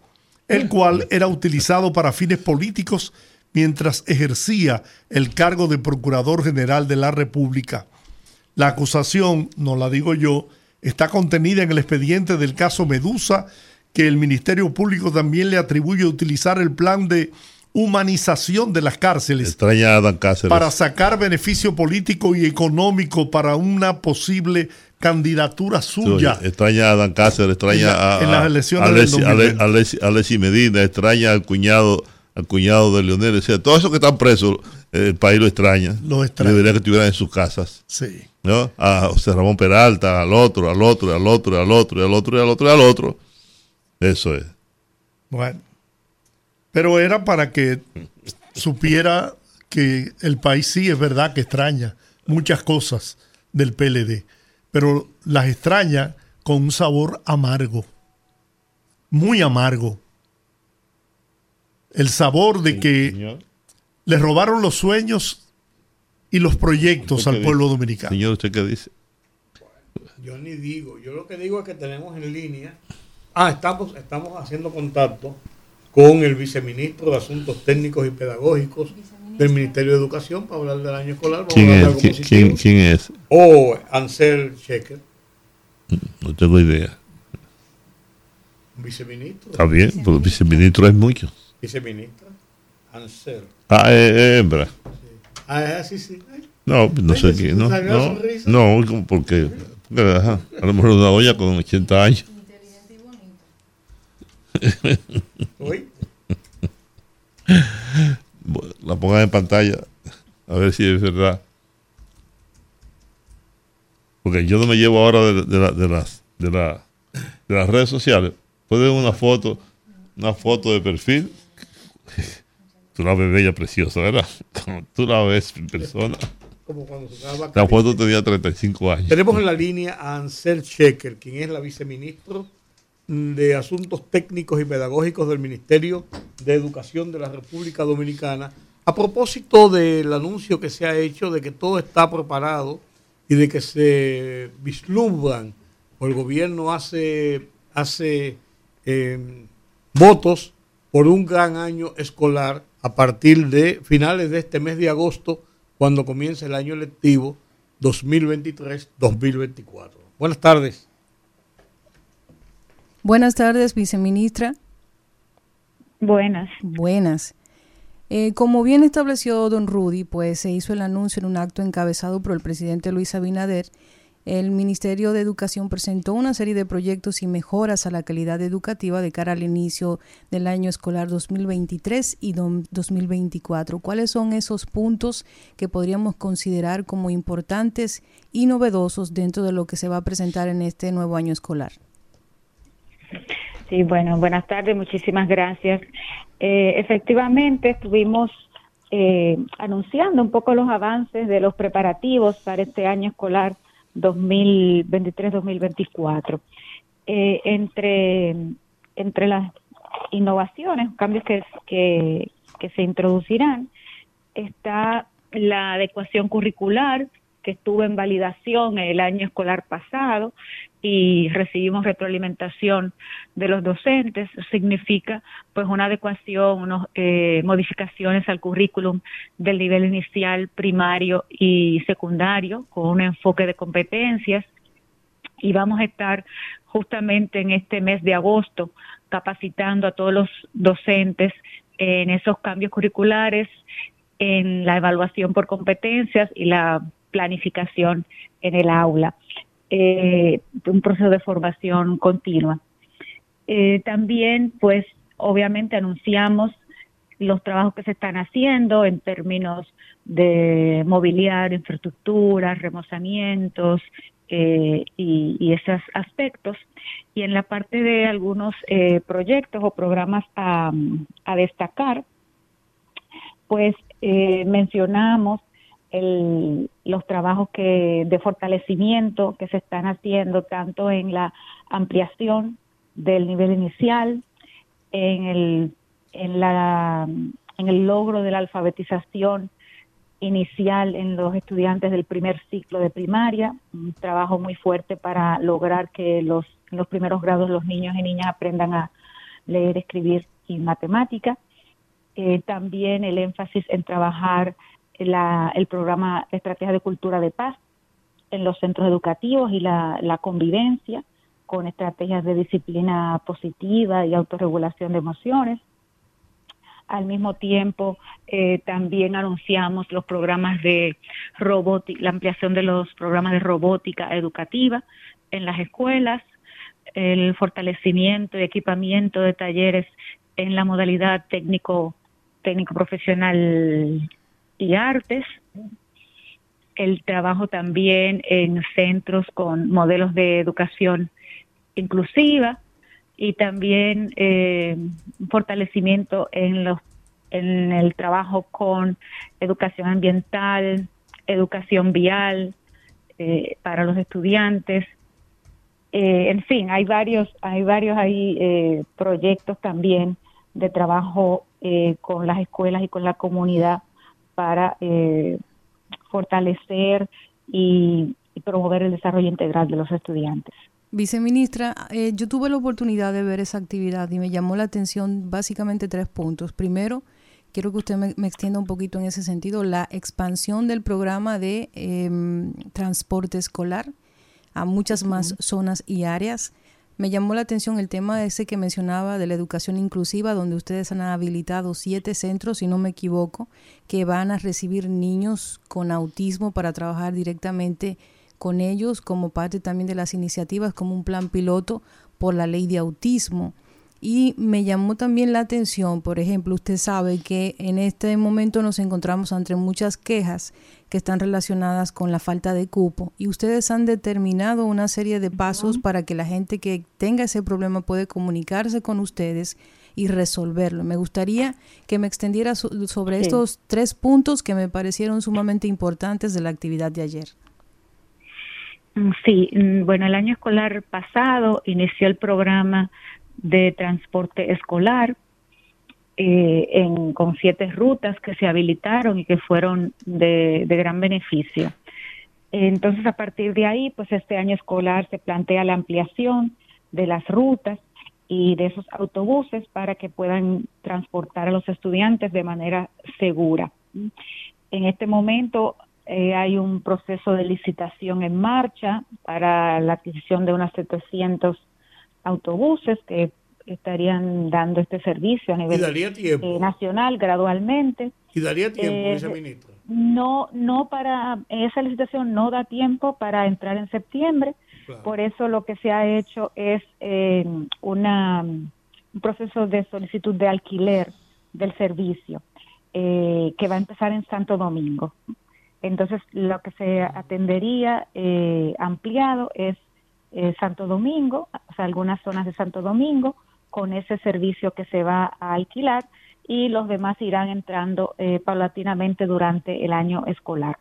el cual era utilizado para fines políticos mientras ejercía el cargo de Procurador General de la República. La acusación, no la digo yo, está contenida en el expediente del caso Medusa, que el Ministerio Público también le atribuye utilizar el plan de humanización de las cárceles para sacar beneficio político y económico para una posible candidatura suya. extraña a Dan Cáceres, extraña a, a, Medina, extraña al cuñado al cuñado de Leonel. O sea, todos esos que están presos, el país lo extraña. Lo extraña. Debería que estuvieran en sus casas. Sí. ¿no? A José Ramón Peralta, al otro, al otro, al otro, al otro, al otro, al otro, al otro. Eso es. Bueno. Pero era para que supiera que el país sí es verdad que extraña muchas cosas del PLD, pero las extraña con un sabor amargo, muy amargo el sabor de que le robaron los sueños y los proyectos al pueblo dominicano. Señor, ¿usted qué dice? Yo ni digo, yo lo que digo es que tenemos en línea, ah, estamos, estamos haciendo contacto con el viceministro de Asuntos Técnicos y Pedagógicos del Ministerio de Educación para hablar del año escolar. Vamos ¿Quién a hablar es? algo ¿Quién, quién- quién es? Oh, Ansel Checker, No tengo idea. viceministro. Está bien, porque viceministro es mucho. Viceministra. Ansel. Ah, eh, eh, hembra. Ah, es así, sí. Ay, No, no sé. ¿te No, no, no, porque, porque, ajá, a lo mejor una olla con 80 años. La pongan en pantalla a ver si es verdad. Porque yo no me llevo ahora de, de la- de las de, la- de las redes sociales. Pueden una foto, una foto de perfil. Tú la ves bella, preciosa, ¿verdad? Como tú la ves en persona. como cuando se La foto tenía 35 años. Tenemos en la línea a Ansel Checker, quien es la viceministro de Asuntos Técnicos y Pedagógicos del Ministerio de Educación de la República Dominicana, a propósito del anuncio que se ha hecho de que todo está preparado y de que se vislumbran o el gobierno hace, hace eh, votos por un gran año escolar a partir de finales de este mes de agosto, cuando comienza el año lectivo 2023-2024. Buenas tardes. Buenas tardes, viceministra. Buenas. Buenas. Eh, como bien estableció don Rudy, pues se hizo el anuncio en un acto encabezado por el presidente Luis Abinader. El Ministerio de Educación presentó una serie de proyectos y mejoras a la calidad educativa de cara al inicio del año escolar 2023 y dom- 2024. ¿Cuáles son esos puntos que podríamos considerar como importantes y novedosos dentro de lo que se va a presentar en este nuevo año escolar? Sí, bueno, buenas tardes, muchísimas gracias. Eh, efectivamente, estuvimos eh, anunciando un poco los avances de los preparativos para este año escolar 2023-2024. Eh, entre, entre las innovaciones, cambios que, que, que se introducirán, está la adecuación curricular que estuvo en validación el año escolar pasado y recibimos retroalimentación de los docentes, significa pues una adecuación, unas eh, modificaciones al currículum del nivel inicial, primario y secundario, con un enfoque de competencias. Y vamos a estar justamente en este mes de agosto capacitando a todos los docentes en esos cambios curriculares, en la evaluación por competencias y la planificación en el aula eh, un proceso de formación continua. Eh, también, pues, obviamente anunciamos los trabajos que se están haciendo en términos de mobiliario, infraestructura, remozamientos eh, y, esos aspectos. Y en la parte de algunos eh, proyectos o programas a, a destacar, pues eh, mencionamos el, los trabajos que de fortalecimiento que se están haciendo tanto en la ampliación del nivel inicial, en el, en la, en el logro de la alfabetización inicial en los estudiantes del primer ciclo de primaria, un trabajo muy fuerte para lograr que los, en los primeros grados los niños y niñas aprendan a leer, escribir y matemática. Eh, también el énfasis en trabajar la, el programa Estrategia de Cultura de Paz en los centros educativos y la, la, convivencia con estrategias de disciplina positiva y autorregulación de emociones. Al mismo tiempo, eh, también anunciamos los programas de robótica, la ampliación de los programas de robótica educativa en las escuelas, el fortalecimiento y equipamiento de talleres en la modalidad técnico, técnico profesional y artes, el trabajo también en centros con modelos de educación inclusiva y también eh, fortalecimiento en los en el trabajo con educación ambiental, educación vial eh, para los estudiantes. Eh, en fin, hay varios, hay varios ahí eh, proyectos también de trabajo con las escuelas y con la comunidad para eh, fortalecer y, y, promover el desarrollo integral de los estudiantes. Viceministra, eh, yo tuve la oportunidad de ver esa actividad y me llamó la atención básicamente tres puntos. Primero, quiero que usted me, extienda un poquito en ese sentido, la expansión del programa de em, transporte escolar a muchas más zonas y áreas. Me llamó la atención el tema ese que mencionaba de la educación inclusiva, donde ustedes han habilitado siete centros, si no me equivoco, que van a recibir niños con autismo para trabajar directamente con ellos como parte también de las iniciativas, como un plan piloto por la ley de autismo. Y me llamó también la atención, por ejemplo, usted sabe que en este momento nos encontramos entre muchas quejas que están relacionadas con la falta de cupo y ustedes han determinado una serie de pasos para que la gente que tenga ese problema puede comunicarse con ustedes y resolverlo. Me gustaría que me extendiera sobre estos tres puntos que me parecieron sumamente importantes de la actividad de ayer. Mm, sí, mm, bueno, el año escolar pasado inició el programa de transporte escolar eh, en, con siete rutas que se habilitaron y que fueron de, gran beneficio. Entonces, a partir de ahí, pues este año escolar se plantea la ampliación de las rutas y de esos autobuses para que puedan transportar a los estudiantes de manera segura. En este momento eh, hay un proceso de licitación en marcha para la adquisición de unas 700 autobuses que estarían dando este servicio a nivel eh, nacional gradualmente. ¿Y daría tiempo, eh, viceministra? No, no para, esa licitación no da tiempo para entrar en septiembre, por eso lo que se ha hecho es eh, una, un proceso de solicitud de alquiler del servicio eh, que va a empezar en Santo Domingo. Entonces, lo que se atendería eh, ampliado es eh, Santo Domingo, o sea, algunas zonas de Santo Domingo, con ese servicio que se va a alquilar y los demás irán entrando eh, paulatinamente durante el año escolar.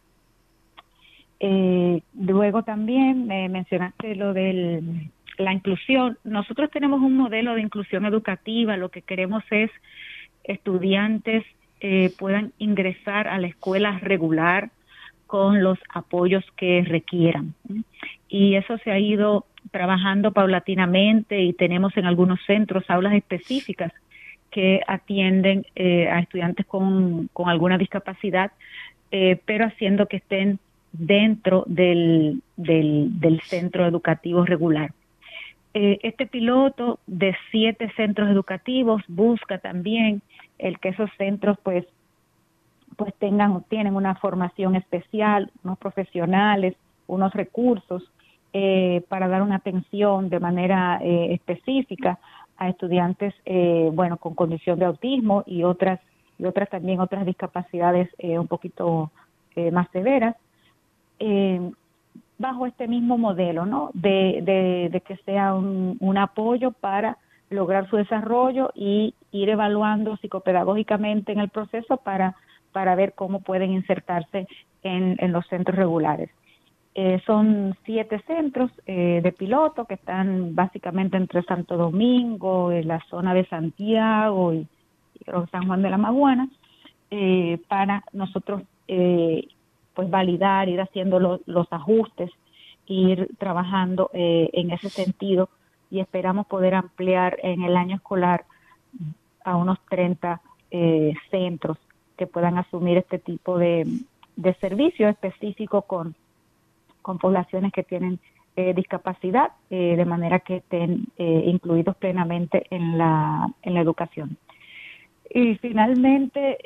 Eh, luego también me mencionaste lo de la inclusión. Nosotros tenemos un modelo de inclusión educativa. Lo que queremos es estudiantes eh, puedan ingresar a la escuela regular con los apoyos que requieran y eso se ha ido trabajando paulatinamente y tenemos en algunos centros aulas específicas que atienden eh, a estudiantes con, alguna discapacidad, eh, pero haciendo que estén dentro del, del, centro educativo regular. Eh, este piloto de siete centros educativos busca también el que esos centros pues pues tengan tienen una formación especial, unos profesionales, unos recursos eh, para dar una atención de manera eh, específica a estudiantes, eh, bueno, con condición de autismo y otras y otras también otras discapacidades un poquito más severas, bajo este mismo modelo, ¿no? De, que sea un, apoyo para lograr su desarrollo y ir evaluando psicopedagógicamente en el proceso para, para ver cómo pueden insertarse en los centros regulares. Eh, son siete centros eh, de piloto que están básicamente entre Santo Domingo, en la zona de Santiago y, San Juan de la Maguana, eh, para nosotros pues validar, ir haciendo los ajustes, ir trabajando en ese sentido y esperamos poder ampliar en el año escolar a unos 30 centros que puedan asumir este tipo de, de servicio específico con con poblaciones que tienen eh, discapacidad, eh, de manera que estén eh, incluidos plenamente en la, en la educación. Y finalmente,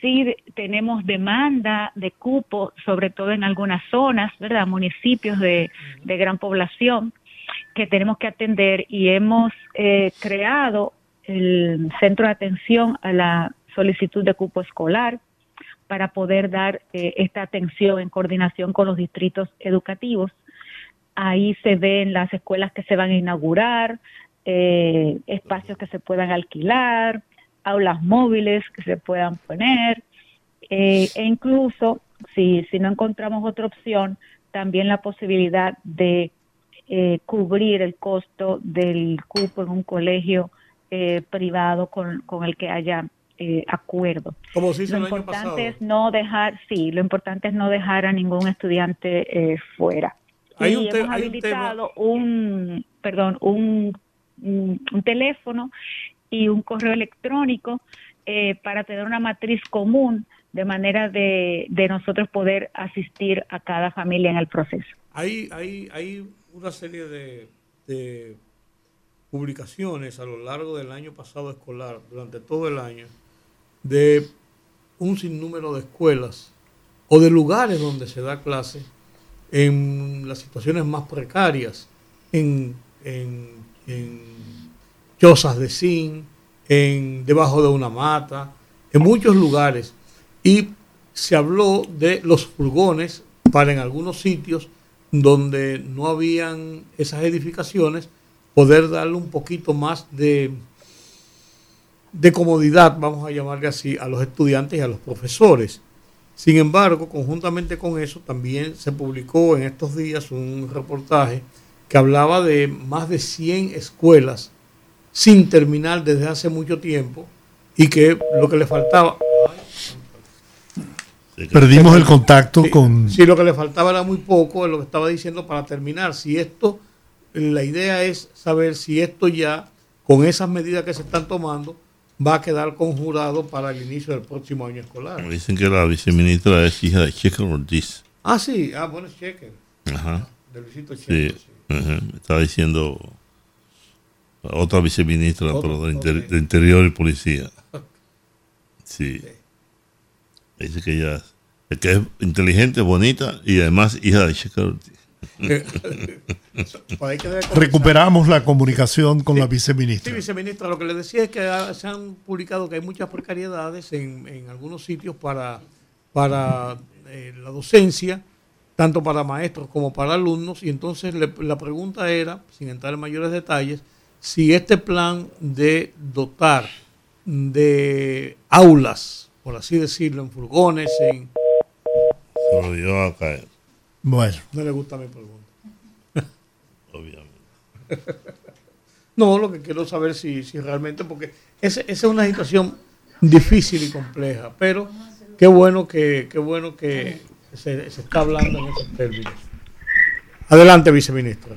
sí tenemos demanda de cupo, sobre todo en algunas zonas, ¿verdad? Municipios de, de gran población que tenemos que atender y hemos creado el centro de atención a la solicitud de cupo escolar, para poder dar eh, esta atención en coordinación con los distritos educativos. Ahí se ven las escuelas que se van a inaugurar, eh, espacios que se puedan alquilar, aulas móviles que se puedan poner, eh, e incluso, si, si no encontramos otra opción, también la posibilidad de cubrir el costo del cupo en un colegio privado con, con el que haya eh, acuerdo. Como lo importante es no dejar, sí, lo importante es no dejar a ningún estudiante eh, fuera. Hay y hemos habilitado un, perdón, un, un, teléfono y un correo electrónico eh, para tener una matriz común de manera de, de, nosotros poder asistir a cada familia en el proceso. Hay, hay, hay una serie de, de publicaciones a lo largo del año pasado escolar, durante todo el año, de un sinnúmero de escuelas o de lugares donde se da clase en las situaciones más precarias, en, en, en chozas de zinc, en debajo de una mata, en muchos lugares. Y se habló de los furgones para en algunos sitios donde no habían esas edificaciones, poder darle un poquito más de, de comodidad, vamos a llamarle así, a los estudiantes y a los profesores. Sin embargo, conjuntamente con eso, también se publicó en estos días un reportaje que hablaba de más de 100 escuelas sin terminar desde hace mucho tiempo y que lo que le faltaba... Perdimos el contacto con... Sí, lo que le faltaba era muy poco, es lo que estaba diciendo para terminar. Si esto, la idea es saber si esto ya, con esas medidas que se están tomando, va a quedar conjurado para el inicio del próximo año escolar. Dicen que la viceministra es hija de Checker Ortiz. Ah, sí, ah, bueno, es Checker. Ajá. De Luisito Checker, Sí, ajá. Estaba diciendo otra viceministra, Otro, pero de, inter- ok. de Interior y Policía. Sí. Dice que ella que es inteligente, bonita y además hija de Checker Ortiz. Recuperamos la comunicación con la Sí, viceministra. viceministra, lo que le decía es que ha- se han publicado que hay muchas precariedades en, en algunos sitios para, para eh, la docencia, tanto para maestros como para alumnos, y entonces le- la pregunta era, sin entrar en mayores detalles, si este plan de dotar de aulas, por así decirlo, en furgones, en... Se lo dio a caer, Bueno, No le gusta mi pregunta. obviamente. No, lo que quiero saber si, si realmente, porque ese- esa es una situación difícil y compleja, pero qué bueno que, qué bueno que se, se está hablando en esos términos. Adelante, viceministra.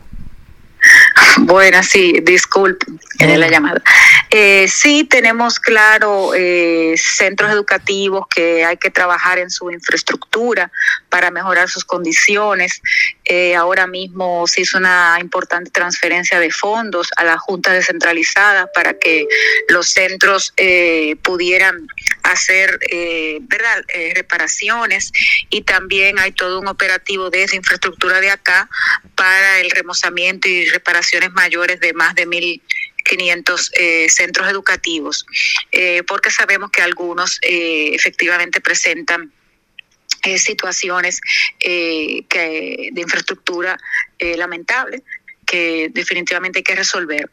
Bueno, sí, disculpe era la llamada. Eh, sí, tenemos claro eh, centros educativos que hay que trabajar en su infraestructura para mejorar sus condiciones. Eh, ahora mismo se hizo una importante transferencia de fondos a las juntas descentralizadas para que los centros eh, pudieran hacer eh, verdad Eh, reparaciones. Y también hay todo un operativo de esa infraestructura de acá para el remozamiento y reparaciones mayores de más de 1.500 eh, centros educativos, eh, porque sabemos que algunos eh, efectivamente presentan situaciones eh, que, de infraestructura eh, lamentable que definitivamente hay que resolver.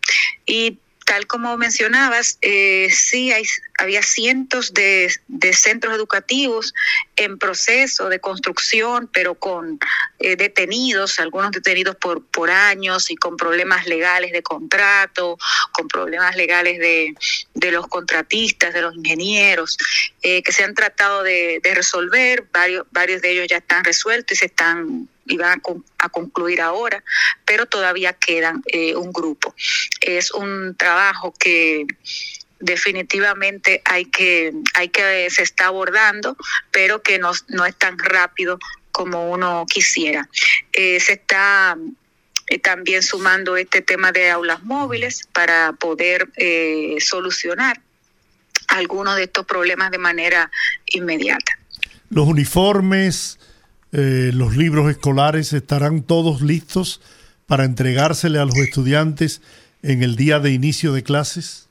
Y tal como mencionabas, eh, sí hay, había cientos de, de centros educativos en proceso de construcción, pero con eh, detenidos, algunos detenidos por, por años y con problemas legales de contrato, con problemas legales de, de los contratistas, de los ingenieros, eh, que se han tratado de, de resolver, varios, varios de ellos ya están resueltos y se están y van a, a concluir ahora, pero todavía quedan eh, un grupo. Es un trabajo que definitivamente hay que, hay que se está abordando, pero que no, no es tan rápido como uno quisiera. Eh, se está eh, también sumando este tema de aulas móviles para poder eh, solucionar algunos de estos problemas de manera inmediata. los uniformes, eh, los libros escolares estarán todos listos para entregársele a los estudiantes en el día de inicio de clases.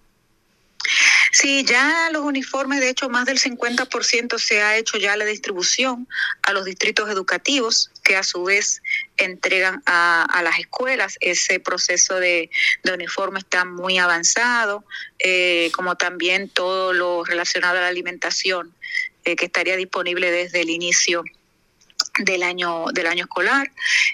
Sí, ya los uniformes, de hecho, más del 50% se ha hecho ya la distribución a los distritos educativos, que a su vez entregan a, las escuelas. Ese proceso de, de uniforme está muy avanzado, eh, como también todo lo relacionado a la alimentación, eh, que estaría disponible desde el inicio del año del año escolar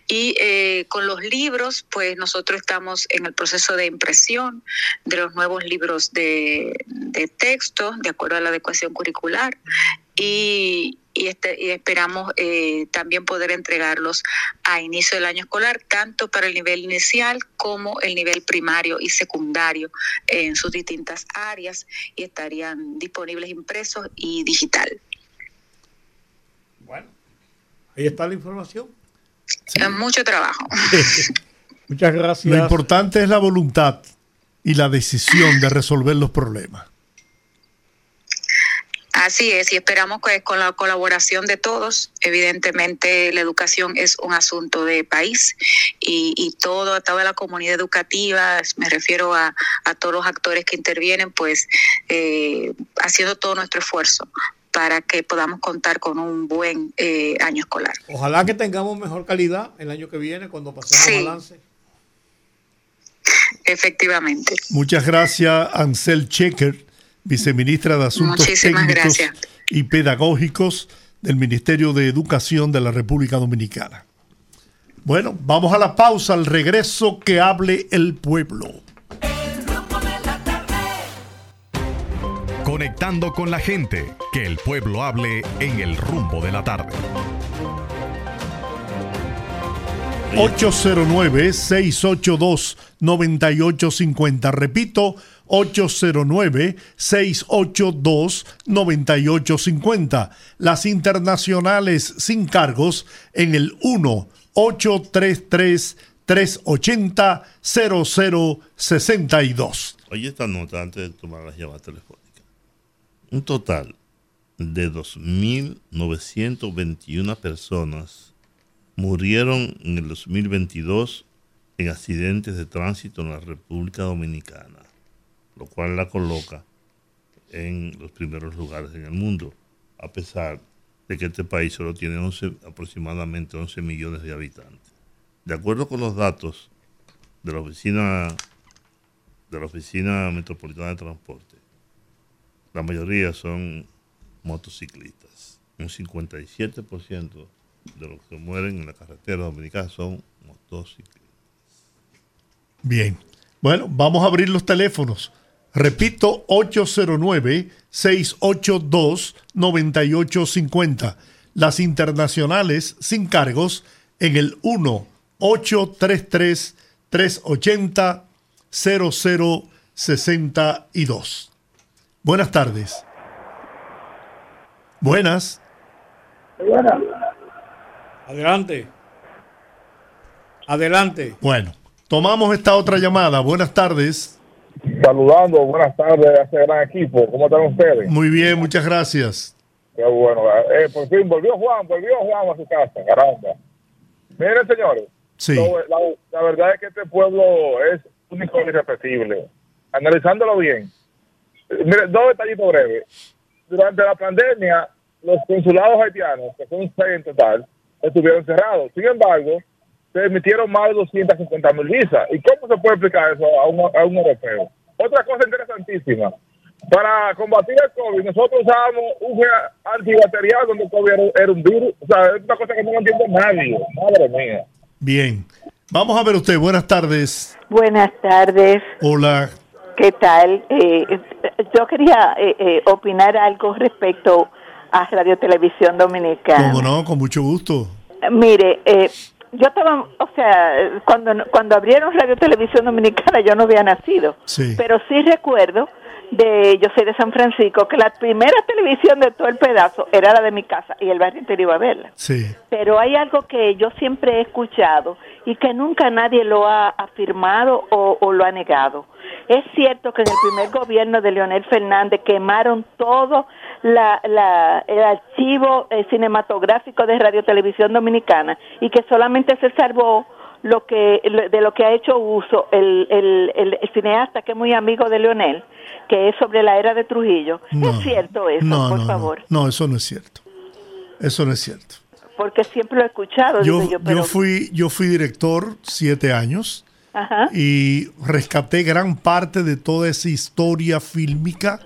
y eh, con los libros pues nosotros estamos en el proceso de impresión de los nuevos libros de, de texto de acuerdo a la adecuación curricular y, y, este, y esperamos eh, también poder entregarlos a inicio del año escolar, tanto para el nivel inicial como el nivel primario y secundario en sus distintas áreas y estarían disponibles impresos y digital. Ahí está la información. Mucho trabajo. Muchas gracias. Lo importante es la voluntad y la decisión de resolver los problemas. Así es, y esperamos que con la colaboración de todos, evidentemente la educación es un asunto de país y, y todo, toda la comunidad educativa, me refiero a, a todos los actores que intervienen, pues eh, haciendo todo nuestro esfuerzo para que podamos contar con un buen eh, año escolar. Ojalá que tengamos mejor calidad el año que viene cuando pasemos Sí. balance. Efectivamente. Muchas gracias, Ansel Checker, viceministra de Asuntos Muchísimas Técnicos gracias. y Pedagógicos del Ministerio de Educación de la República Dominicana. Bueno, vamos a la pausa, al regreso que hable el pueblo. Conectando con la gente, que el pueblo hable en el rumbo de la tarde. 809-682-9850. Repito, 809-682-9850. Las internacionales sin cargos en el 1-833-380-0062. Oye esta nota antes de tomar las llamadas telefónicas. Un total de 2.921 personas murieron en el 2022 en accidentes de tránsito en la República Dominicana, lo cual la coloca en los primeros lugares en el mundo, a pesar de que este país solo tiene 11, aproximadamente 11 millones de habitantes. De acuerdo con los datos de la oficina de la oficina metropolitana de transporte, la mayoría son motociclistas. Un 57% de los que mueren en la carretera dominicana son motociclistas. Bien. Bueno, vamos a abrir los teléfonos. Repito, 809-682-9850. Las internacionales sin cargos en el 1-833-380-0062. Buenas tardes. Buenas. Adelante. Adelante. Bueno, tomamos esta otra llamada. Buenas tardes. Saludando, buenas tardes a ese gran equipo. ¿Cómo están ustedes? Muy bien, muchas gracias. Qué bueno. Eh, por fin volvió Juan, volvió Juan a su casa, caramba. Miren, señores, Sí. la, la verdad es que este pueblo es único e irrepetible. Analizándolo bien. Mire, dos detallitos breves. Durante la pandemia, los consulados haitianos, que son seis en total, estuvieron cerrados. Sin embargo, se emitieron más de 250 mil visas. ¿Y cómo se puede explicar eso a un, a un europeo? Otra cosa interesantísima. Para combatir el COVID, nosotros usábamos un gel antibacterial donde el COVID era, era un virus. O sea, es una cosa que no lo entiende nadie. Madre mía. Bien. Vamos a ver usted. Buenas tardes. Buenas tardes, Hola. ¿Qué tal? Eh, yo quería eh, eh, opinar algo respecto a Radio Televisión Dominicana. ¿Cómo no? Con mucho gusto. Mire, eh, yo estaba, o sea, cuando, cuando abrieron Radio Televisión Dominicana yo no había nacido, Sí. pero sí recuerdo de, yo soy de San Francisco, que la primera televisión de todo el pedazo era la de mi casa y el barrio entero iba a verla. Sí. Pero hay algo que yo siempre he escuchado y que nunca nadie lo ha afirmado o, o lo ha negado. Es cierto que en el primer gobierno de Leonel Fernández quemaron todo la, la- el archivo eh, cinematográfico de Radio Televisión Dominicana y que solamente se salvó lo que de lo que ha hecho uso el, el, el- el cineasta que es muy amigo de Leonel, que es sobre la era de Trujillo. No. es cierto eso, No, por no, no. favor, No, eso no es cierto. Eso no es cierto. porque siempre lo he escuchado. Yo, digo yo, pero, yo fui, yo fui director siete años Ajá. y rescaté gran parte de toda esa historia fílmica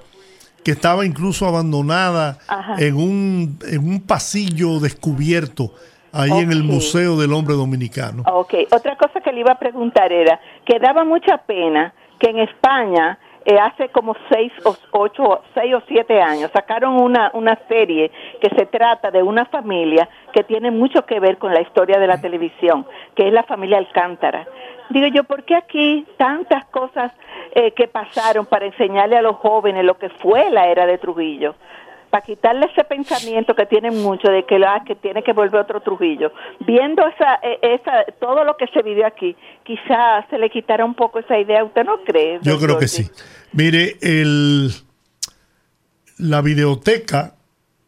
que estaba incluso abandonada en un, en un pasillo descubierto ahí en el. Museo del Hombre Dominicano. Ok, otra cosa que le iba a preguntar era que daba mucha pena que en España eh, hace como seis o ocho, seis o siete años, sacaron una, una serie que se trata de una familia que tiene mucho que ver con la historia de la televisión, que es la familia Alcántara. Digo yo, ¿por qué aquí tantas cosas eh, que pasaron para enseñarle a los jóvenes lo que fue la era de Trujillo? para quitarle ese pensamiento que tienen mucho de que, la, que tiene que volver otro Trujillo. Viendo esa, e, esa, todo lo que se vivió aquí, quizás se le quitara un poco esa idea. ¿Usted no cree? Yo creo que sí. Mire, el, la videoteca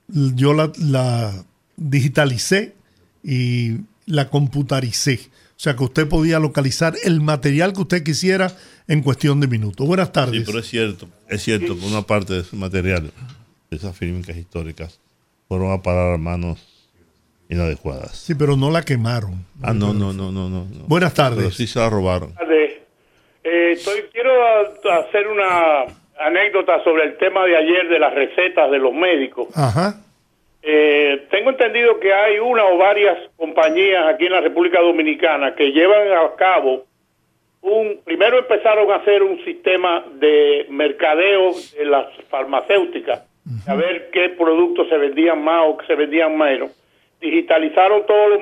yo la, la digitalicé y la computaricé. O sea que usted podía localizar el material que usted quisiera en cuestión de minutos. Buenas tardes. Sí, pero es cierto, es cierto que una parte de ese material esas fílmicas históricas fueron a parar a manos inadecuadas. Sí, pero no la quemaron. Ah, no, no, no, no. no. Buenas tardes. Pero sí se la robaron. Eh, estoy, quiero hacer una anécdota sobre el tema de ayer de las recetas de los médicos. Ajá. Eh, tengo entendido que hay una o varias compañías aquí en la República Dominicana que llevan a cabo un, primero empezaron a hacer un sistema de mercadeo de las farmacéuticas a ver qué productos se vendían más o que se vendían menos. Digitalizaron todos los,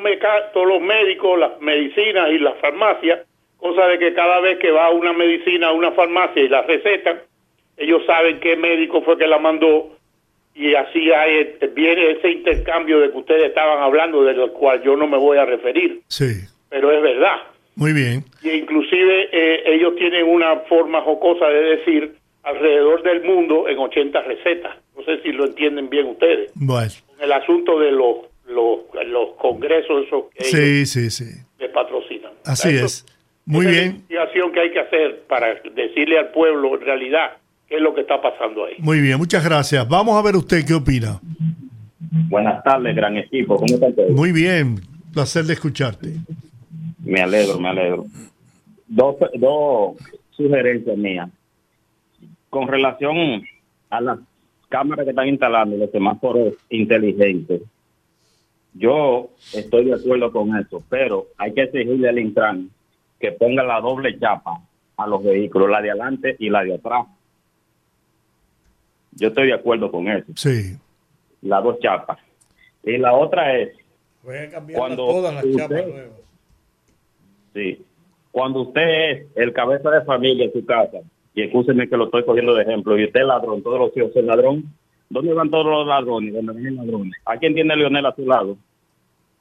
todos los médicos, las medicinas y las farmacias, cosa de que cada vez que va una medicina a una farmacia y la recetan, ellos saben qué médico fue que la mandó y así hay, viene ese intercambio de que ustedes estaban hablando, del cual yo no me voy a referir. Sí. Pero es verdad. Muy bien. Y inclusive eh, ellos tienen una forma jocosa de decir alrededor del mundo en 80 recetas. No sé si lo entienden bien ustedes. Bueno. el asunto de los, los, los congresos esos que sí, sí, sí. le patrocinan. Así es. Muy bien. investigación que hay que hacer para decirle al pueblo en realidad es lo que está pasando ahí. Muy bien, muchas gracias. Vamos a ver usted qué opina. Buenas tardes, gran equipo. ¿Cómo están Muy bien, placer de escucharte. Me alegro, me alegro. Dos, dos sugerencias mías. Con relación a las cámaras que están instalando, los semáforos inteligentes, yo estoy de acuerdo con eso, pero hay que exigirle al Intran que ponga la doble chapa a los vehículos, la de adelante y la de atrás. Yo estoy de acuerdo con eso. Sí. Las dos chapas. Y la otra es cuando todas las usted, chapas nuevas. Sí. Cuando usted es el cabeza de familia en su casa, y escúcheme que lo estoy cogiendo de ejemplo, y usted es ladrón, todos los hijos son ladrón, ¿dónde van todos los ladrones? ¿Dónde van los ladrones? ¿A quién tiene Leonel a su lado?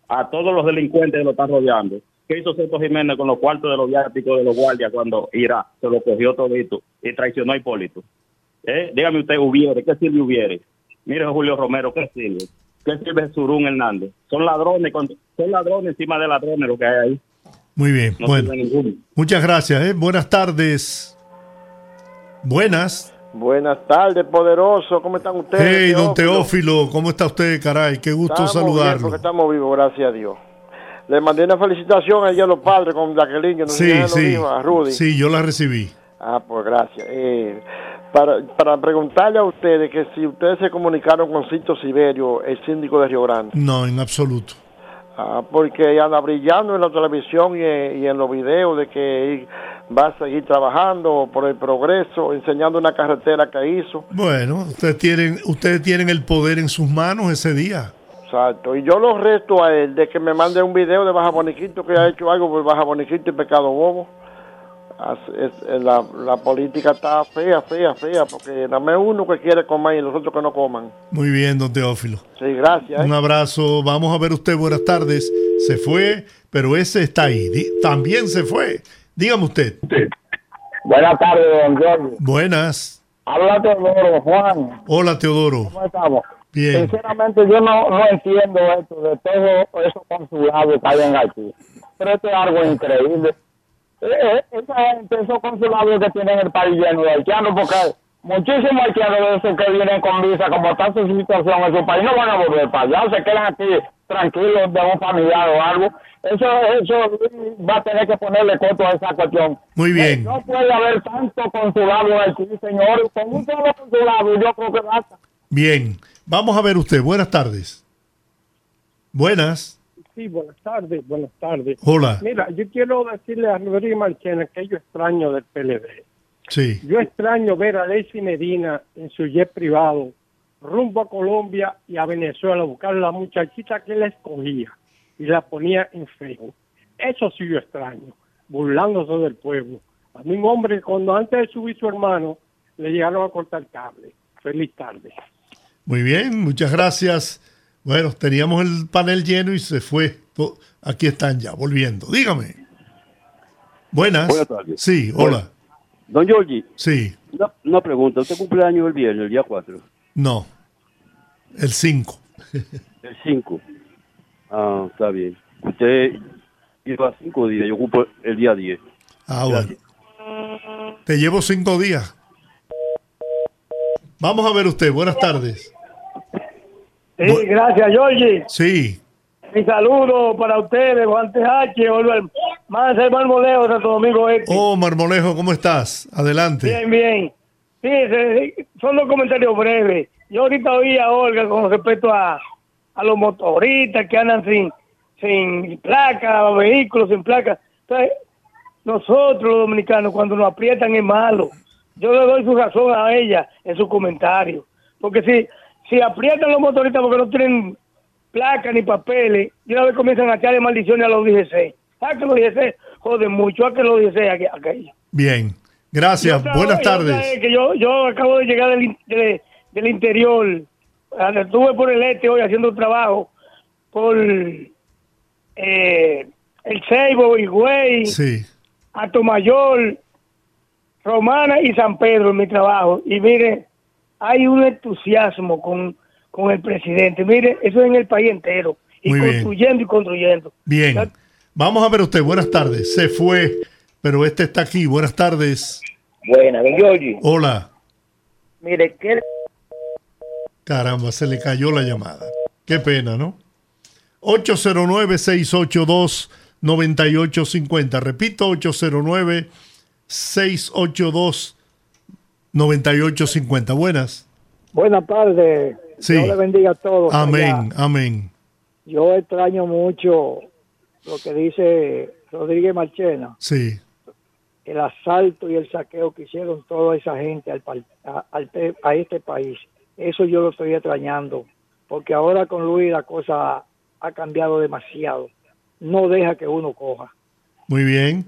A todos los delincuentes que lo están rodeando. ¿Qué hizo Soto Jiménez con los cuartos de los viáticos de los guardias cuando Ira se lo cogió todito y traicionó a Hipólito? ¿Eh? Dígame usted, hubiere, ¿qué sirve hubiere? Mire, Julio Romero, ¿qué sirve? ¿Qué sirve Surún Hernández? Son ladrones, con- son ladrones encima de ladrones lo que hay ahí. Muy bien. No bueno, muchas gracias. ¿eh? Buenas tardes. Buenas. Buenas tardes, poderoso. ¿Cómo están ustedes? Hey, don Teófilo? Teófilo, ¿cómo está usted, caray? Qué gusto Estamos bien saludarlo. porque estamos vivos, gracias a Dios. Le mandé una felicitación ayer a los padres con Jacqueline, que no sé Sí, sí. a Rudy. Sí, yo la recibí. Ah, pues gracias. Eh, para, para preguntarle a ustedes que si ustedes se comunicaron con Cito Siberio, el síndico de Río Grande. No, en absoluto. Ah, porque anda brillando en la televisión y en, y en los videos de que va a seguir trabajando por el progreso, enseñando una carretera que hizo. Bueno, ustedes tienen, ustedes tienen el poder en sus manos ese día. Exacto. Y yo lo reto a él de que me mande un video de Baja Boniquito que ha hecho algo por Baja Boniquito y Pecado Bobo. As- es- es la, la política está fea, fea, fea, porque más uno que quiere comer y los otros que no coman. Muy bien, don Teófilo. Sí, gracias. ¿eh? Un abrazo. Vamos a ver usted, buenas tardes. Se fue, pero ese está ahí. También se fue. Dígame usted. Buenas tardes, don Jorge. Buenas. Habla Teodoro, Juan. Hola, Teodoro. ¿Cómo estamos? Bien. Sinceramente, yo no, no entiendo esto de todo esos consulados que hay en Haití. Pero esto es algo increíble. Eh, eh, esa gente, esos consulados que tienen el país lleno de haitianos, porque muchísimos haitianos de esos que vienen con visa, como está su situación en su país, no van a volver para allá, se quedan aquí tranquilos de un familiar o algo. Eso, eso va a tener que ponerle coto a esa cuestión. Muy bien. No puede haber tanto consulado en Haití, señor. Con un solo consulado yo creo que basta. Bien. Vamos a ver usted. Buenas tardes. Buenas. Sí, buenas tardes, buenas tardes. Hola. Mira, yo quiero decirle a Rodríguez Marchena que yo extraño del PLD. Sí. Yo extraño ver a Lacey Medina en su jet privado rumbo a Colombia y a Venezuela a buscar a la muchachita que la escogía y la ponía en Facebook. Eso sí yo extraño, burlándose del pueblo. A mí un hombre cuando antes de subir su hermano le llegaron a cortar cable. Feliz tarde. Muy bien, muchas gracias. Bueno, teníamos el panel lleno y se fue. Aquí están ya, volviendo. Dígame. Buenas. Buenas tardes. Sí, hola. Don Giorgi, Sí, una, una pregunta. ¿Usted cumple año el viernes, el día 4? no. El 5. El 5. Ah, está bien. Usted lleva 5 días, yo ocupo el día 10. Ah, bueno. Te llevo cinco días. Vamos a ver usted. Buenas tardes. Sí, gracias, Georgie. Sí. Mi saludo para ustedes, Guantes H, Oliver Más el Marmoleo, Santo Domingo Este. Oh, Marmolejo, ¿cómo estás? Adelante. Bien, bien. Sí, son dos comentarios breves. Yo ahorita oí a Olga con respecto a, a los motoristas que andan sin, sin placa, vehículos sin placa. Entonces, nosotros los dominicanos, cuando nos aprietan es malo. Yo le doy su razón a ella en su comentario. Porque si, si aprietan los motoristas porque no tienen placa ni papeles, y una vez comienzan a echarle maldiciones a los 16. ¿A que los 16 joden mucho? ¿A que los 16 aqu- aquello? Bien. Gracias. Buenas tardes. es que yo, yo acabo de llegar del, de- del interior. Ah, Estuve por el este hoy haciendo trabajo por eh, el Ceibo, Higüey, Sí. Atomayor, Romana y San Pedro en mi trabajo. Y mire, hay un entusiasmo con, con el presidente. Mire, eso es en el país entero. Y Muy bien. construyendo y construyendo. Bien. Vamos a ver usted. Buenas tardes. Se fue, pero este está aquí. Buenas tardes. Buena, don Giorgi. Hola. Mire, ¿qué Caramba, se le cayó la llamada. Qué pena, ¿no? 809-682-9850. Repito, 809-682-9850. Buenas. Buenas tardes. Sí. Dios le bendiga a todos. Amén, allá. amén. Yo extraño mucho lo que dice Rodríguez Marchena, Sí, el asalto y el saqueo que hicieron toda esa gente al, a, a este país. Eso yo lo estoy extrañando, porque ahora con Luis la cosa ha cambiado demasiado. No deja que uno coja. muy bien.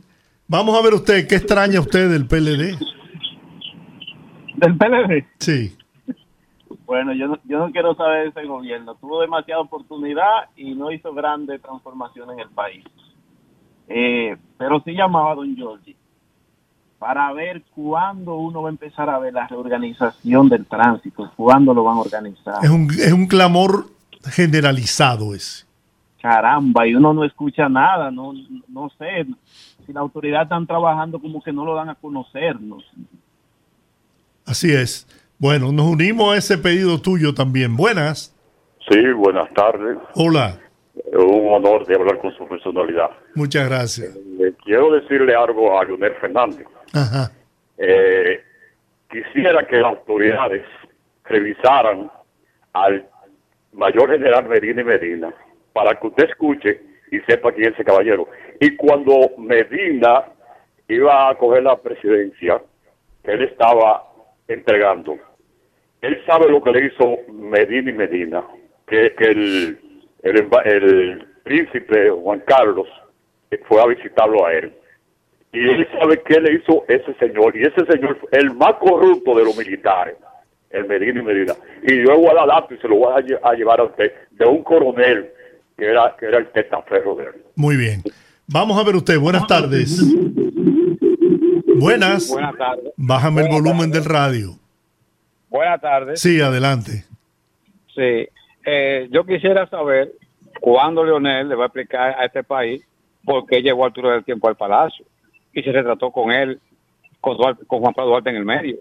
Vamos a ver usted, ¿qué extraña usted del PLD? ¿Del PLD? Sí, Bueno, yo no, yo no quiero saber de ese gobierno. Tuvo demasiada oportunidad y no hizo grande transformación en el país. Eh, pero sí llamaba a don Giorgi para ver cuándo uno va a empezar a ver la reorganización del tránsito, cuándo lo van a organizar. es un, es un clamor generalizado ese. Caramba, y uno no escucha nada, no, no sé si la autoridad están trabajando como que no lo dan a conocernos. Así es. Bueno, nos unimos a ese pedido tuyo también. Buenas. Sí, buenas tardes. Hola. Un honor de hablar con su personalidad. Muchas gracias. Le quiero decirle algo a Leonel Fernández. Ajá. Eh, quisiera que las autoridades revisaran al mayor general Medina y Medina para que usted escuche y sepa quién es ese caballero. Y cuando Medina iba a coger la presidencia, él estaba entregando, él sabe lo que le hizo Medina y Medina, que, que el, el, emba- el príncipe Juan Carlos fue a visitarlo a él. Y él sabe qué le hizo ese señor. Y ese señor fue el más corrupto de los militares, el Medina y Medina. Y yo voy a dar datos y se lo voy a, lle- a llevar a usted, de un coronel que era, que era el testaferro de él. Muy bien. Vamos a ver usted. Buenas tardes. Buenas. Buenas tardes. Bájame el volumen del radio. Buenas tardes. Sí, adelante. Sí. Eh, yo quisiera saber cuándo Leonel le va a explicar a este país por qué llegó a altura del tiempo al palacio y se retrató con él, con, Duarte- con Juan Pablo Duarte en el medio.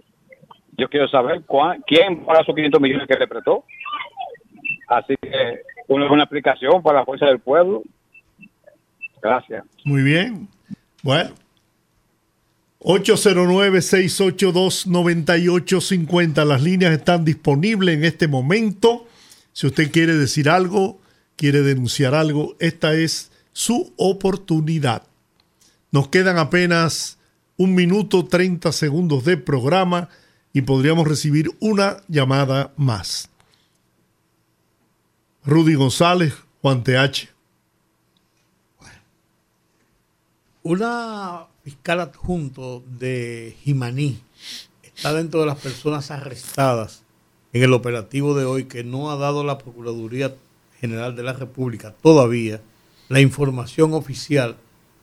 Yo quiero saber cuán- quién paga esos 500 millones que le prestó. Así que una, una explicación para la fuerza del pueblo. Gracias. Muy bien. Bueno. 809-682-9850. Las líneas están disponibles en este momento. Si usted quiere decir algo, quiere denunciar algo, esta es su oportunidad. Nos quedan apenas un minuto 30 segundos de programa y podríamos recibir una llamada más. Rudy González, Juan TH. Una fiscal adjunto de Jimaní está dentro de las personas arrestadas en el operativo de hoy que no ha dado la Procuraduría General de la República todavía la información oficial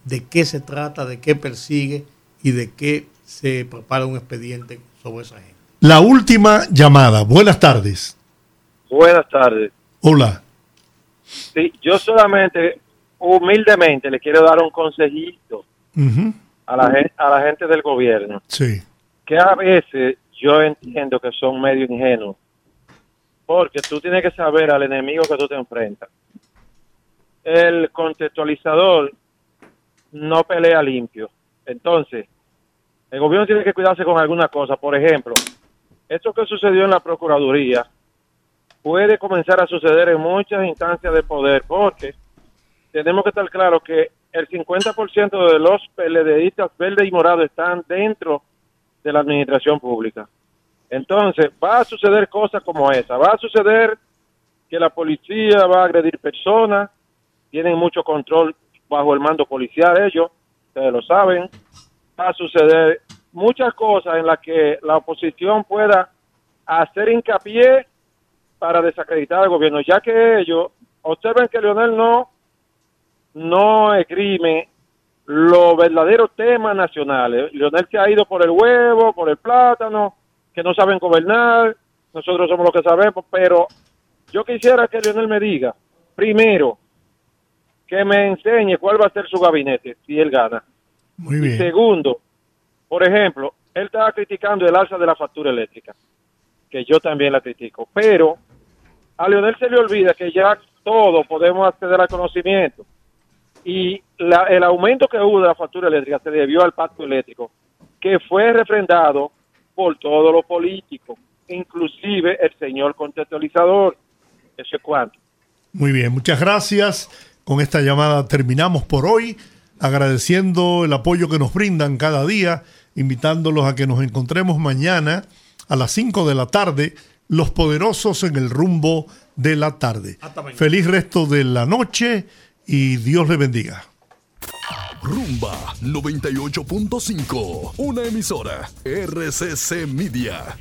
de qué se trata, de qué persigue y de qué se prepara un expediente sobre esa gente. La última llamada. Buenas tardes. Buenas tardes. Hola. Sí, yo solamente, humildemente, le quiero dar un consejito a, la, a la gente del gobierno. Sí. Que a veces yo entiendo que son medio ingenuos. Porque tú tienes que saber al enemigo que tú te enfrentas. El contextualizador no pelea limpio. Entonces, el gobierno tiene que cuidarse con alguna cosa. Por ejemplo, esto que sucedió en la Procuraduría puede comenzar a suceder en muchas instancias de poder, porque tenemos que estar claros que el 50% de los PLDistas verde y morado están dentro de la administración pública. Entonces, va a suceder cosas como esa. Va a suceder que la policía va a agredir personas, tienen mucho control bajo el mando policial ellos, ustedes lo saben. Va a suceder muchas cosas en las que la oposición pueda hacer hincapié para desacreditar al gobierno, ya que ellos observen que Leonel no, no esgrime los verdaderos temas nacionales. Leonel se ha ido por el huevo, por el plátano, que no saben gobernar, nosotros somos los que sabemos, pero yo quisiera que Leonel me diga, primero, que me enseñe cuál va a ser su gabinete si él gana. Muy Y bien. segundo, por ejemplo, él estaba criticando el alza de la factura eléctrica, que yo también la critico, pero a Leonel se le olvida que ya todos podemos acceder al conocimiento y la- el aumento que hubo de la factura eléctrica se debió al pacto eléctrico, que fue refrendado por todos los políticos, inclusive el señor contextualizador. Eso es cuanto. Muy bien, muchas gracias. Con esta llamada terminamos por hoy, agradeciendo el apoyo que nos brindan cada día, invitándolos a que nos encontremos mañana a las 5 de la tarde, los poderosos en el rumbo de la tarde. Feliz resto de la noche y Dios le bendiga. Rumba 98.5, una emisora RCC Media.